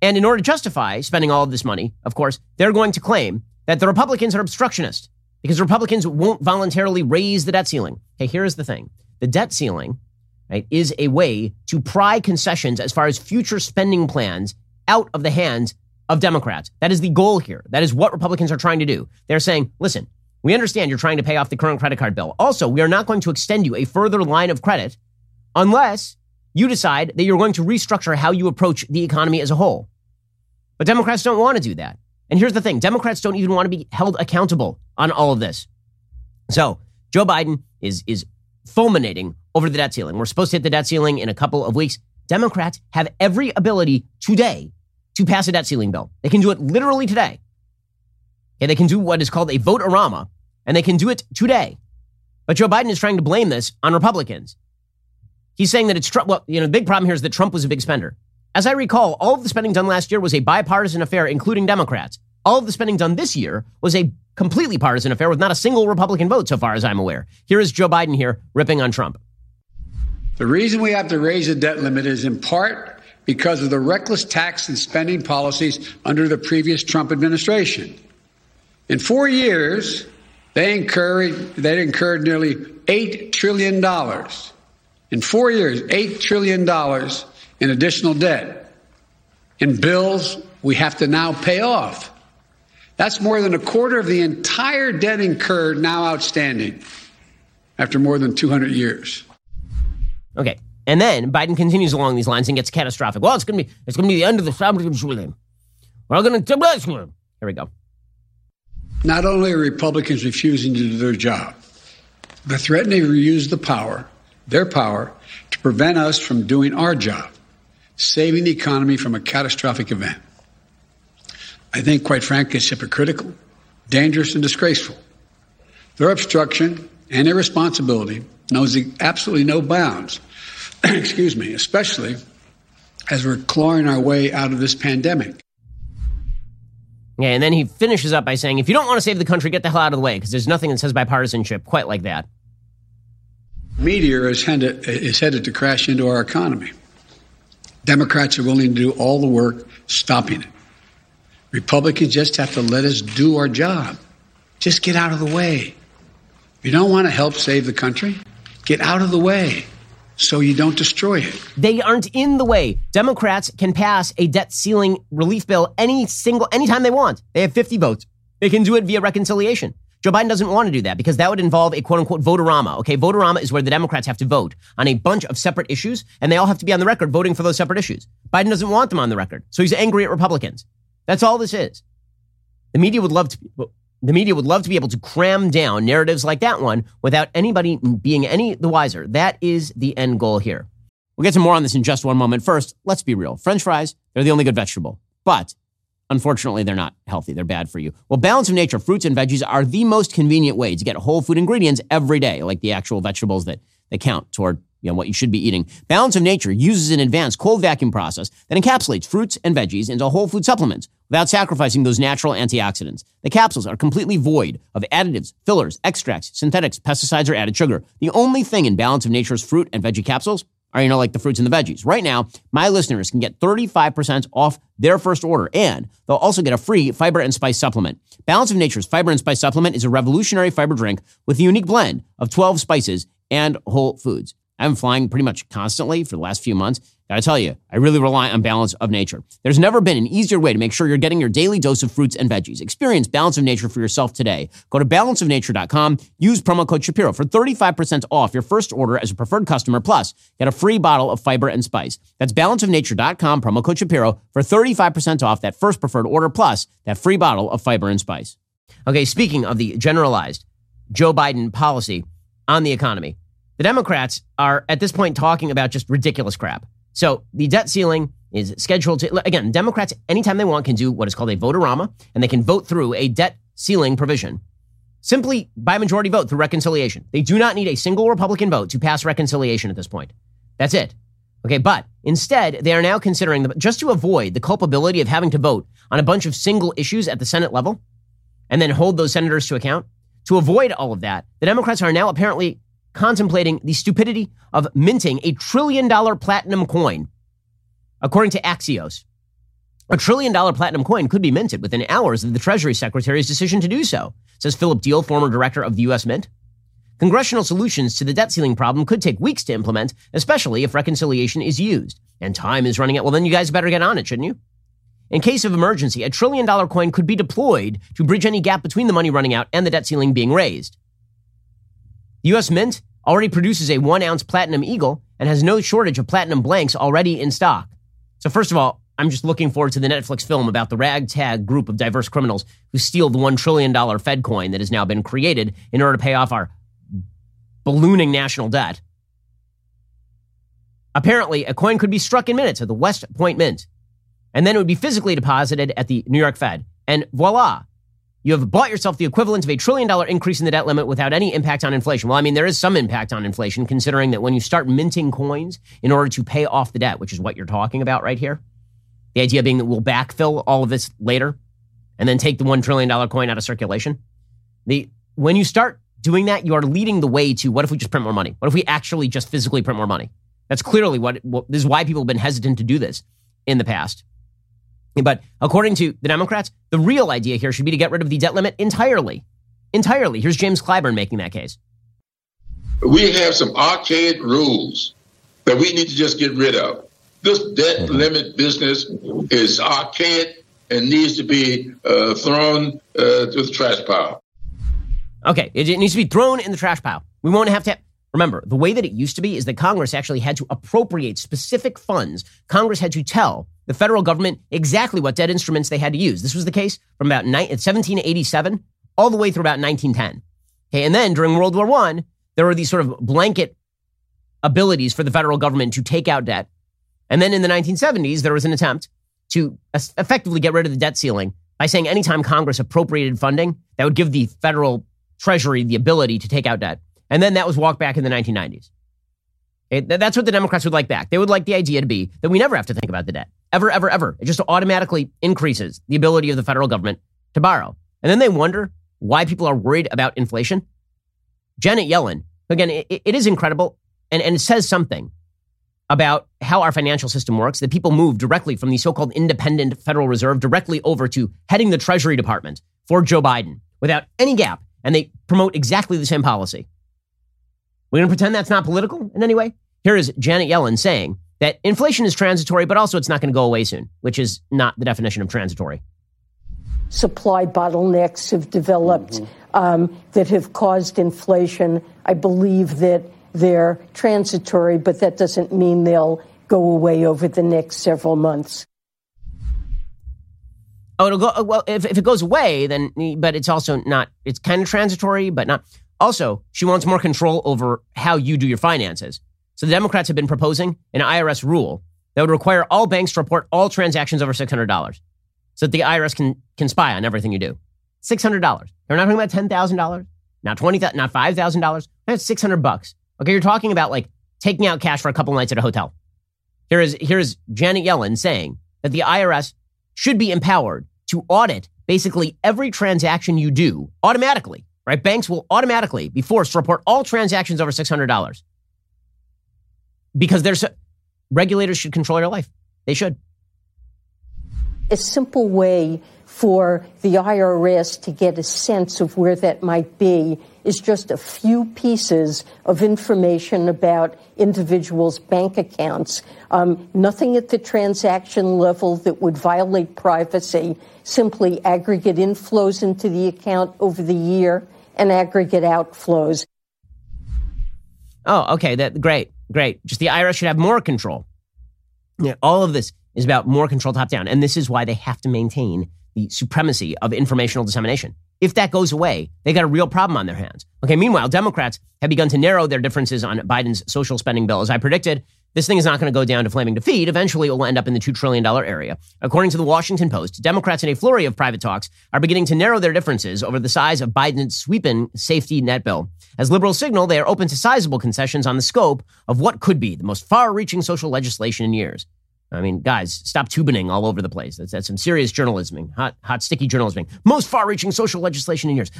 And in order to justify spending all of this money, of course, they're going to claim that the Republicans are obstructionist because Republicans won't voluntarily raise the debt ceiling. Okay, here's the thing the debt ceiling right, is a way to pry concessions as far as future spending plans out of the hands of Democrats. That is the goal here. That is what Republicans are trying to do. They're saying, listen, we understand you're trying to pay off the current credit card bill. Also, we are not going to extend you a further line of credit unless you decide that you're going to restructure how you approach the economy as a whole. But Democrats don't want to do that. And here's the thing Democrats don't even want to be held accountable on all of this. So Joe Biden is, is fulminating over the debt ceiling. We're supposed to hit the debt ceiling in a couple of weeks. Democrats have every ability today to pass a debt ceiling bill. They can do it literally today. Okay, they can do what is called a vote-a-rama, and they can do it today. But Joe Biden is trying to blame this on Republicans. He's saying that it's Trump. Well, you know, the big problem here is that Trump was a big spender. As I recall, all of the spending done last year was a bipartisan affair, including Democrats. All of the spending done this year was a completely partisan affair with not a single Republican vote, so far as I'm aware. Here is Joe Biden here ripping on Trump. The reason we have to raise the debt limit is in part because of the reckless tax and spending policies under the previous Trump administration. In four years, they incurred, they incurred nearly $8 trillion. In four years, $8 trillion in additional debt, in bills we have to now pay off. That's more than a quarter of the entire debt incurred now outstanding after more than 200 years. Okay. And then Biden continues along these lines and gets catastrophic. Well, it's going to be it's going to be the end of the establishment. We're going to here we go. Not only are Republicans refusing to do their job, but threatening to use the power, their power, to prevent us from doing our job, saving the economy from a catastrophic event. I think, quite frankly, it's hypocritical, dangerous, and disgraceful. Their obstruction and irresponsibility knows absolutely no bounds. Excuse me, especially as we're clawing our way out of this pandemic. Yeah, and then he finishes up by saying, if you don't want to save the country, get the hell out of the way, because there's nothing that says bipartisanship quite like that. Meteor is headed, is headed to crash into our economy. Democrats are willing to do all the work stopping it. Republicans just have to let us do our job. Just get out of the way. If you don't want to help save the country, get out of the way so you don't destroy it. They aren't in the way. Democrats can pass a debt ceiling relief bill any single anytime they want. They have 50 votes. They can do it via reconciliation. Joe Biden doesn't want to do that because that would involve a quote unquote voterama. Okay, voterama is where the Democrats have to vote on a bunch of separate issues and they all have to be on the record voting for those separate issues. Biden doesn't want them on the record. So he's angry at Republicans. That's all this is. The media would love to the media would love to be able to cram down narratives like that one without anybody being any the wiser. That is the end goal here. We'll get to more on this in just one moment. First, let's be real. French fries, they're the only good vegetable. But unfortunately, they're not healthy. They're bad for you. Well, Balance of Nature fruits and veggies are the most convenient way to get whole food ingredients every day, like the actual vegetables that, that count toward you know, what you should be eating. Balance of Nature uses an advanced cold vacuum process that encapsulates fruits and veggies into whole food supplements without sacrificing those natural antioxidants. The capsules are completely void of additives, fillers, extracts, synthetics, pesticides, or added sugar. The only thing in Balance of Nature's fruit and veggie capsules are, you know, like the fruits and the veggies. Right now, my listeners can get 35% off their first order, and they'll also get a free fiber and spice supplement. Balance of Nature's fiber and spice supplement is a revolutionary fiber drink with a unique blend of 12 spices and whole foods. I've been flying pretty much constantly for the last few months. Gotta tell you, I really rely on Balance of Nature. There's never been an easier way to make sure you're getting your daily dose of fruits and veggies. Experience Balance of Nature for yourself today. Go to balanceofnature.com, use promo code Shapiro for 35% off your first order as a preferred customer, plus get a free bottle of fiber and spice. That's balanceofnature.com, promo code Shapiro for 35% off that first preferred order, plus that free bottle of fiber and spice. Okay, speaking of the generalized Joe Biden policy on the economy, the Democrats are at this point talking about just ridiculous crap. So the debt ceiling is scheduled to, again, Democrats, anytime they want, can do what is called a voterama, and they can vote through a debt ceiling provision simply by majority vote through reconciliation. They do not need a single Republican vote to pass reconciliation at this point. That's it. Okay, but instead, they are now considering, the, just to avoid the culpability of having to vote on a bunch of single issues at the Senate level and then hold those senators to account, to avoid all of that, the Democrats are now apparently contemplating the stupidity of minting a trillion dollar platinum coin. According to Axios, a trillion dollar platinum coin could be minted within hours of the Treasury Secretary's decision to do so, says Philip Diehl, former director of the U.S. Mint. Congressional solutions to the debt ceiling problem could take weeks to implement, especially if reconciliation is used. And time is running out. Well, then you guys better get on it, shouldn't you? In case of emergency, a trillion dollar coin could be deployed to bridge any gap between the money running out and the debt ceiling being raised. The U.S. Mint already produces a one ounce platinum eagle and has no shortage of platinum blanks already in stock. So, first of all, I'm just looking forward to the Netflix film about the ragtag group of diverse criminals who steal the $1 trillion Fed coin that has now been created in order to pay off our ballooning national debt. Apparently, a coin could be struck in minutes at the West Point Mint, and then it would be physically deposited at the New York Fed. And voila, you have bought yourself the equivalent of a trillion dollar increase in the debt limit without any impact on inflation. Well, I mean, there is some impact on inflation considering that when you start minting coins in order to pay off the debt, which is what you're talking about right here, the idea being that we'll backfill all of this later and then take the $1 trillion coin out of circulation. The, when you start doing that, you are leading the way to what if we just print more money? What if we actually just physically print more money? That's clearly what, what this is why people have been hesitant to do this in the past. But according to the Democrats, the real idea here should be to get rid of the debt limit entirely. Entirely. Here's James Clyburn making that case. We have some archaic rules that we need to just get rid of. This debt mm-hmm. limit business is archaic and needs to be uh, thrown uh, to the trash pile. Okay, it, it needs to be thrown in the trash pile. We won't have to. Remember, the way that it used to be is that Congress actually had to appropriate specific funds. Congress had to tell the federal government exactly what debt instruments they had to use. This was the case from about 1787 uh, all the way through about 1910. Okay, and then during World War I, there were these sort of blanket abilities for the federal government to take out debt. And then in the 1970s, there was an attempt to effectively get rid of the debt ceiling by saying anytime Congress appropriated funding, that would give the federal treasury the ability to take out debt. And then that was walked back in the 1990s. It, that's what the Democrats would like back. They would like the idea to be that we never have to think about the debt. Ever, ever, ever. It just automatically increases the ability of the federal government to borrow. And then they wonder why people are worried about inflation. Janet Yellen, again, it, it is incredible and, and it says something about how our financial system works that people move directly from the so called independent Federal Reserve directly over to heading the Treasury Department for Joe Biden without any gap. And they promote exactly the same policy. We're going to pretend that's not political in any way. Here is Janet Yellen saying that inflation is transitory, but also it's not going to go away soon, which is not the definition of transitory. Supply bottlenecks have developed mm-hmm. um, that have caused inflation. I believe that they're transitory, but that doesn't mean they'll go away over the next several months. Oh, it'll go. Well, if, if it goes away, then, but it's also not, it's kind of transitory, but not. Also, she wants more control over how you do your finances. So the Democrats have been proposing an IRS rule that would require all banks to report all transactions over $600 so that the IRS can, can spy on everything you do. $600. We're not talking about $10,000, not 20000 not $5,000. That's 600 bucks. Okay, you're talking about like taking out cash for a couple nights at a hotel. Here is, here is Janet Yellen saying that the IRS should be empowered to audit basically every transaction you do automatically, right? Banks will automatically be forced to report all transactions over $600 because there's regulators should control your life. They should. A simple way for the IRS to get a sense of where that might be is just a few pieces of information about individuals' bank accounts. Um, nothing at the transaction level that would violate privacy, simply aggregate inflows into the account over the year and aggregate outflows. Oh, okay. That great, great. Just the IRS should have more control. Yeah, all of this is about more control top down, and this is why they have to maintain the supremacy of informational dissemination. If that goes away, they got a real problem on their hands. Okay, meanwhile, Democrats have begun to narrow their differences on Biden's social spending bill. As I predicted, this thing is not going to go down to flaming defeat. Eventually, it will end up in the $2 trillion area. According to the Washington Post, Democrats in a flurry of private talks are beginning to narrow their differences over the size of Biden's sweeping safety net bill. As liberals signal, they are open to sizable concessions on the scope of what could be the most far reaching social legislation in years. I mean, guys, stop tubining all over the place. That's, that's some serious journalism, hot, hot, sticky journalism. Most far reaching social legislation in years.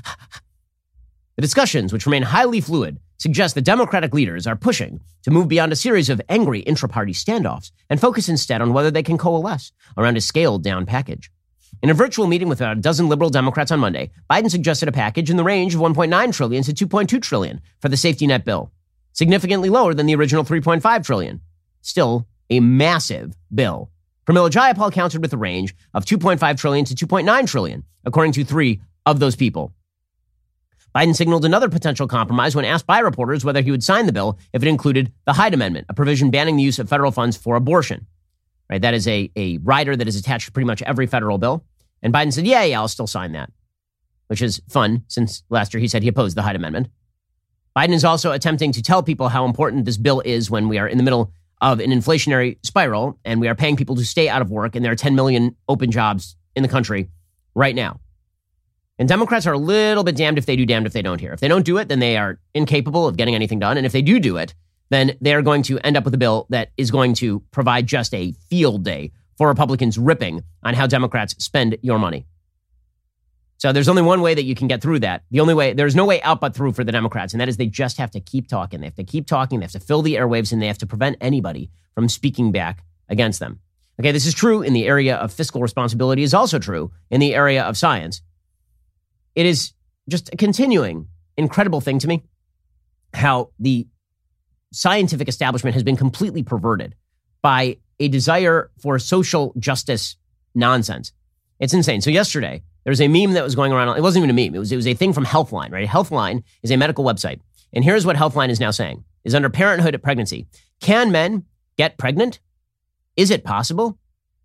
the discussions, which remain highly fluid, suggest that Democratic leaders are pushing to move beyond a series of angry intra party standoffs and focus instead on whether they can coalesce around a scaled down package. In a virtual meeting with about a dozen liberal Democrats on Monday, Biden suggested a package in the range of 1.9 trillion to 2.2 trillion for the safety net bill, significantly lower than the original 3.5 trillion. Still a massive bill. Pramila Jayapal countered with a range of 2.5 trillion to 2.9 trillion, according to three of those people. Biden signaled another potential compromise when asked by reporters whether he would sign the bill if it included the Hyde Amendment, a provision banning the use of federal funds for abortion. Right, that is a, a rider that is attached to pretty much every federal bill. And Biden said, yeah, yeah, I'll still sign that, which is fun since last year he said he opposed the Hyde Amendment. Biden is also attempting to tell people how important this bill is when we are in the middle of an inflationary spiral and we are paying people to stay out of work and there are 10 million open jobs in the country right now. And Democrats are a little bit damned if they do, damned if they don't here. If they don't do it, then they are incapable of getting anything done. And if they do do it, then they're going to end up with a bill that is going to provide just a field day for Republicans ripping on how Democrats spend your money. So there's only one way that you can get through that. The only way, there's no way out but through for the Democrats, and that is they just have to keep talking. They have to keep talking. They have to fill the airwaves, and they have to prevent anybody from speaking back against them. Okay, this is true in the area of fiscal responsibility, is also true in the area of science. It is just a continuing incredible thing to me how the scientific establishment has been completely perverted by a desire for social justice nonsense. It's insane. So yesterday, there was a meme that was going around. It wasn't even a meme. It was, it was a thing from Healthline, right? Healthline is a medical website. And here's what Healthline is now saying is under parenthood at pregnancy. Can men get pregnant? Is it possible?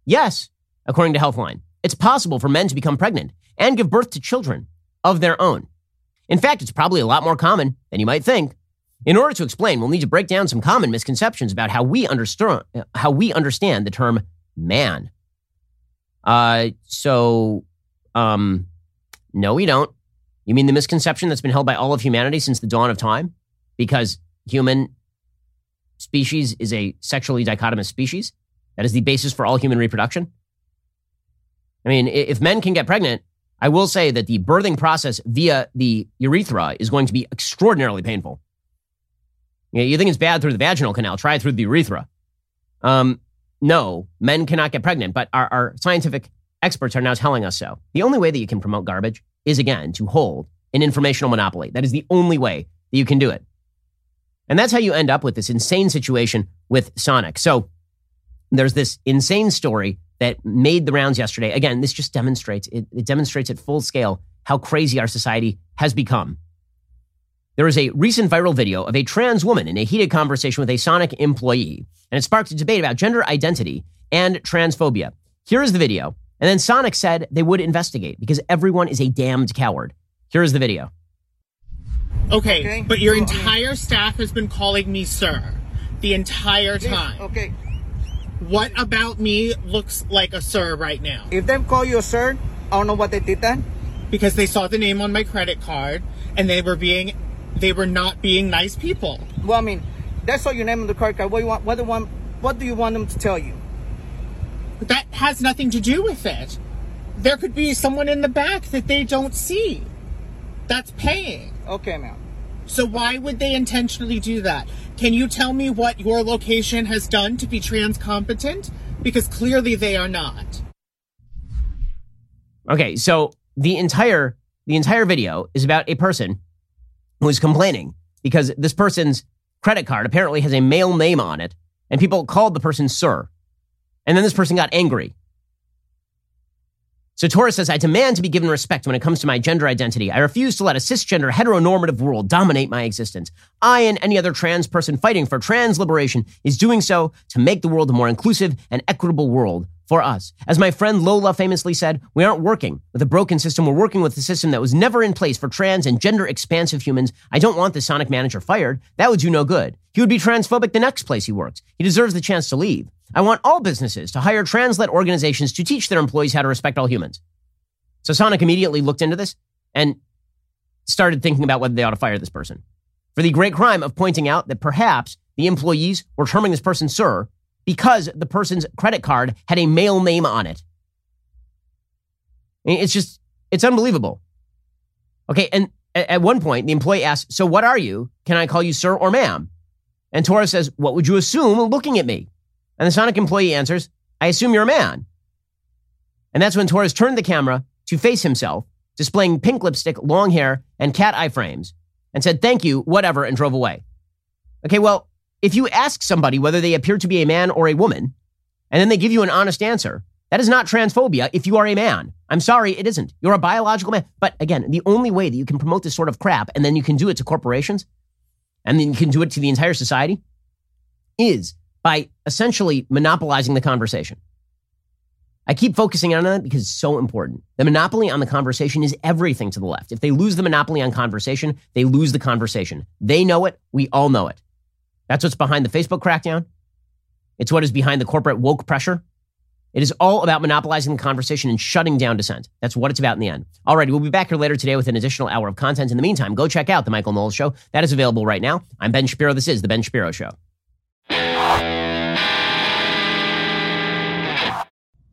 Yes, according to Healthline. It's possible for men to become pregnant and give birth to children of their own. In fact, it's probably a lot more common than you might think. In order to explain, we'll need to break down some common misconceptions about how we understand how we understand the term man. Uh, so, um, no, we don't. You mean the misconception that's been held by all of humanity since the dawn of time? Because human species is a sexually dichotomous species? That is the basis for all human reproduction? I mean, if men can get pregnant, I will say that the birthing process via the urethra is going to be extraordinarily painful. You think it's bad through the vaginal canal? Try it through the urethra. Um, no, men cannot get pregnant, but our, our scientific experts are now telling us so. The only way that you can promote garbage is, again, to hold an informational monopoly. That is the only way that you can do it. And that's how you end up with this insane situation with Sonic. So there's this insane story that made the rounds yesterday. Again, this just demonstrates, it, it demonstrates at full scale how crazy our society has become. There is a recent viral video of a trans woman in a heated conversation with a Sonic employee, and it sparked a debate about gender identity and transphobia. Here is the video. And then Sonic said they would investigate because everyone is a damned coward. Here is the video. Okay, okay. but your oh, entire staff has been calling me sir the entire time. Okay. What about me looks like a sir right now? If them call you a sir, I don't know what they did then. Because they saw the name on my credit card and they were being they were not being nice people. Well, I mean, that's all your name on the credit card. What do you want? What do you want? What do you want them to tell you? That has nothing to do with it. There could be someone in the back that they don't see. That's paying. Okay, ma'am. So why would they intentionally do that? Can you tell me what your location has done to be trans competent? Because clearly they are not. Okay, so the entire the entire video is about a person who is complaining because this person's credit card apparently has a male name on it, and people called the person sir. And then this person got angry. So Torres says, I demand to be given respect when it comes to my gender identity. I refuse to let a cisgender heteronormative world dominate my existence. I and any other trans person fighting for trans liberation is doing so to make the world a more inclusive and equitable world for us. As my friend Lola famously said, we aren't working with a broken system. We're working with a system that was never in place for trans and gender expansive humans. I don't want the Sonic manager fired. That would do no good. He would be transphobic the next place he works. He deserves the chance to leave. I want all businesses to hire trans-led organizations to teach their employees how to respect all humans. So Sonic immediately looked into this and started thinking about whether they ought to fire this person for the great crime of pointing out that perhaps the employees were terming this person sir because the person's credit card had a male name on it. It's just, it's unbelievable. Okay, and at one point, the employee asks, So what are you? Can I call you sir or ma'am? And Torres says, What would you assume looking at me? And the Sonic employee answers, I assume you're a man. And that's when Torres turned the camera to face himself, displaying pink lipstick, long hair, and cat eye frames, and said, Thank you, whatever, and drove away. Okay, well, if you ask somebody whether they appear to be a man or a woman, and then they give you an honest answer, that is not transphobia if you are a man. I'm sorry, it isn't. You're a biological man. But again, the only way that you can promote this sort of crap and then you can do it to corporations and then you can do it to the entire society is by essentially monopolizing the conversation. I keep focusing on that because it's so important. The monopoly on the conversation is everything to the left. If they lose the monopoly on conversation, they lose the conversation. They know it. We all know it. That's what's behind the Facebook crackdown. It's what is behind the corporate woke pressure. It is all about monopolizing the conversation and shutting down dissent. That's what it's about in the end. All right, we'll be back here later today with an additional hour of content. In the meantime, go check out The Michael Knowles Show. That is available right now. I'm Ben Shapiro. This is The Ben Shapiro Show.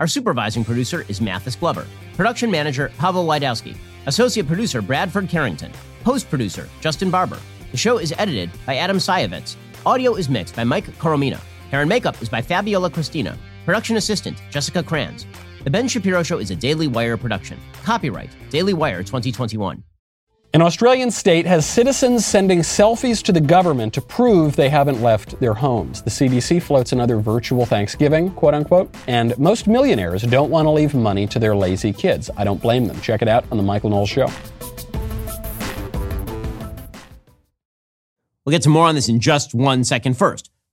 Our supervising producer is Mathis Glover. Production manager Pavel Lydowski. Associate producer Bradford Carrington. Post producer Justin Barber. The show is edited by Adam Sayevitz. Audio is mixed by Mike Coromina. Hair and makeup is by Fabiola Cristina. Production assistant, Jessica Kranz. The Ben Shapiro Show is a Daily Wire production. Copyright Daily Wire 2021. An Australian state has citizens sending selfies to the government to prove they haven't left their homes. The CBC floats another virtual Thanksgiving, quote unquote, and most millionaires don't want to leave money to their lazy kids. I don't blame them. Check it out on The Michael Knowles Show. We'll get to more on this in just one second. First,